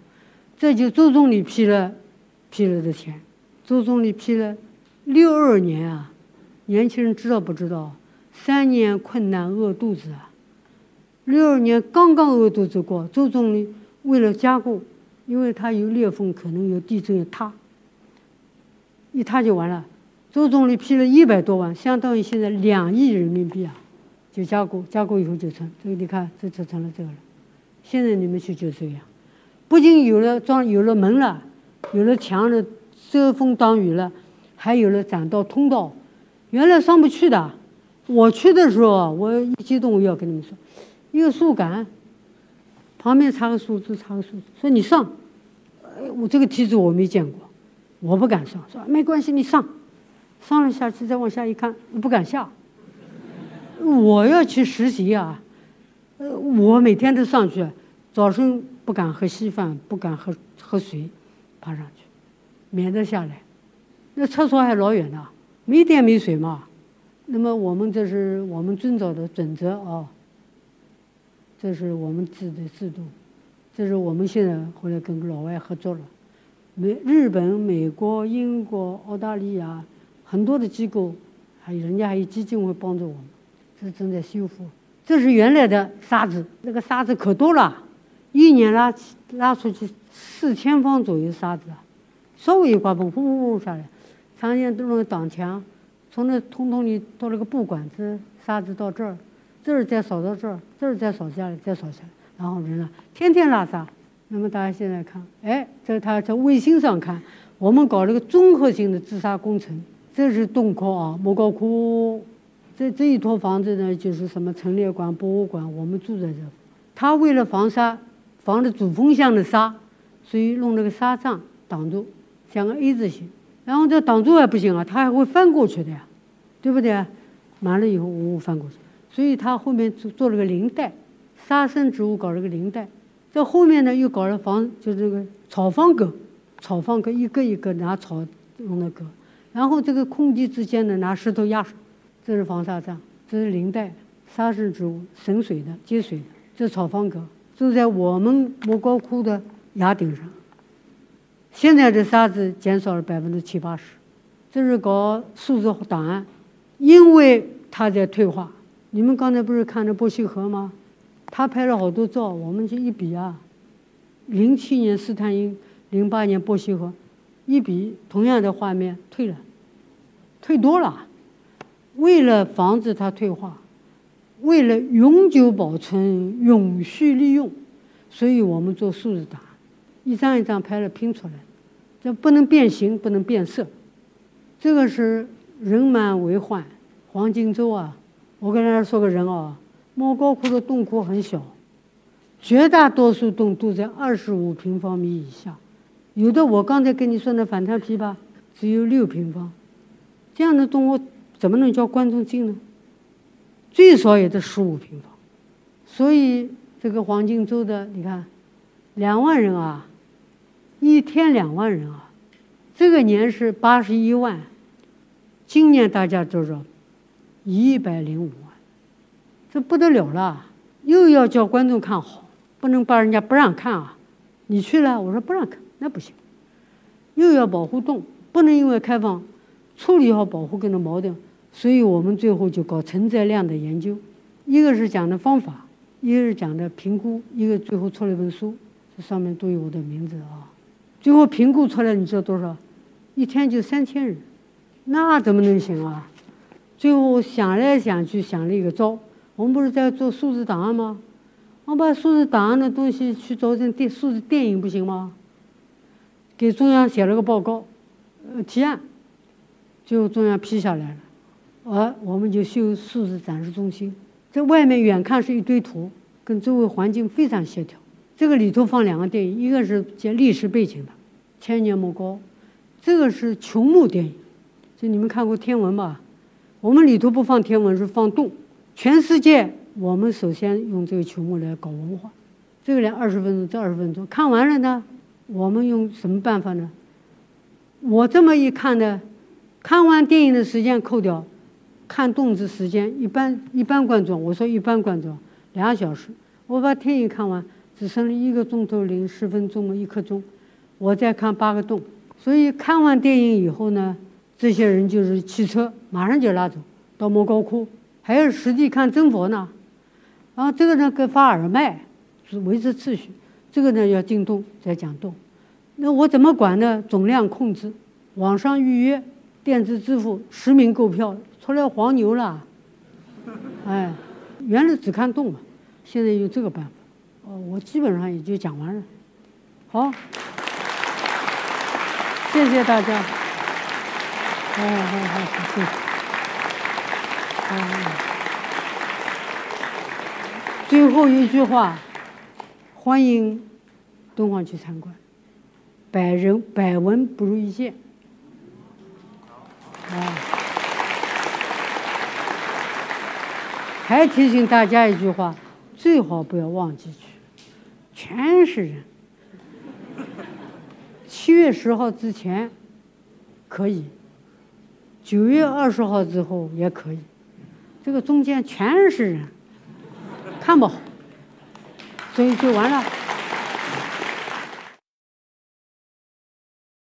Speaker 1: 这就周总理批了，批了的钱。周总理批了六二年啊，年轻人知道不知道？三年困难饿肚子啊！六二年刚刚饿肚子过，周总理为了加固，因为他有裂缝，可能有地震要塌，一塌就完了。周总理批了一百多万，相当于现在两亿人民币啊！就加固，加固以后就成。这个你看，这就成了这个了。现在你们去就这样，不仅有了装，有了门了，有了墙了，遮风挡雨了，还有了栈道通道。原来上不去的。我去的时候，我一激动，我要跟你们说，一个树干，旁边插个树枝，插个树枝，说你上。哎，我这个梯子我没见过，我不敢上。说没关系，你上。上了下去，再往下一看，不敢下。我要去实习啊，呃，我每天都上去，早晨不敢喝稀饭，不敢喝喝水，爬上去，免得下来。那厕所还老远呢，没电没水嘛。那么我们这是我们遵照的准则啊，这是我们制的制度，这是我们现在回来跟老外合作了，美日本、美国、英国、澳大利亚很多的机构，还有人家还有基金会帮助我们。是正在修复，这是原来的沙子，那个沙子可多了，一年拉拉出去四千方左右沙子，稍微一刮风，呼呼呼下来，常见都是挡墙，从那通通里到那个布管子，沙子到这儿，这儿再扫到这儿，这儿再扫下来，再扫下来，然后人呢天天拉沙。那么大家现在看，哎，在他在卫星上看，我们搞了个综合性的治沙工程，这是洞窟啊，莫高窟。这这一套房子呢，就是什么陈列馆、博物馆，我们住在这。他为了防沙，防止主风向的沙，所以弄了个沙帐挡住，像个 A 字形。然后这挡住还不行啊，它还会翻过去的呀，对不对？满了以后呜翻过去，所以他后面做做了个林带，沙生植物搞了个林带。这后面呢又搞了房，就这个草方格，草方格一个一个拿草弄的格，然后这个空地之间呢拿石头压上。这是防沙障，这是林带，沙生植物省水的、接水的。这草方格就在我们莫高窟的崖顶上。现在的沙子减少了百分之七八十。这是搞数字档案，因为它在退化。你们刚才不是看着波西河吗？他拍了好多照，我们去一比啊，零七年斯坦因，零八年波西河，一比同样的画面退了，退多了。为了防止它退化，为了永久保存、永续利用，所以我们做数字档，一张一张拍了拼出来，这不能变形，不能变色。这个是人满为患，黄金周啊！我跟大家说个人啊，莫高窟的洞窟很小，绝大多数洞都在二十五平方米以下，有的我刚才跟你说那反弹琵琶只有六平方，这样的洞我怎么能叫观众进呢？最少也得十五平方，所以这个黄金周的，你看，两万人啊，一天两万人啊，这个年是八十一万，今年大家知道，一百零五万，不得了了，又要叫观众看好。不能把人家不让看啊！你去了，我说不让看，那不行。又要保护洞，不能因为开放处理好保护跟着矛盾，所以我们最后就搞承载量的研究。一个是讲的方法，一个是讲的评估，一个最后出了一本书，这上面都有我的名字啊。最后评估出来，你知道多少？一天就三千人，那怎么能行啊？最后想来想去想了一个招，我们不是在做数字档案吗？我把数字档案的东西去做成电数字电影不行吗？给中央写了个报告，呃，提案，最后中央批下来了，而我们就修数字展示中心，在外面远看是一堆图，跟周围环境非常协调。这个里头放两个电影，一个是讲历史背景的《千年莫高》，这个是穹幕电影，就你们看过天文吧？我们里头不放天文，是放洞，全世界。我们首先用这个曲目来搞文化，这个连二十分钟，这二十分钟看完了呢，我们用什么办法呢？我这么一看呢，看完电影的时间扣掉，看动子时间，一般一般观众，我说一般观众两小时，我把电影看完只剩一个钟头零十分钟嘛，一刻钟，我再看八个洞，所以看完电影以后呢，这些人就是汽车马上就拉走到莫高窟，还要实地看真佛呢。然后这个呢，跟发耳麦是维持秩序，这个呢要进洞再讲洞。那我怎么管呢？总量控制，网上预约，电子支付，实名购票，出来黄牛了。哎，原来只看洞嘛，现在用这个办法。哦，我基本上也就讲完了。好，谢谢大家。好好好，谢谢。好。最后一句话，欢迎敦煌去参观，百人百闻不如一见。啊，还提醒大家一句话，最好不要忘记去，全是人。七月十号之前可以，九月二十号之后也可以，这个中间全是人。看不好，所以就完了。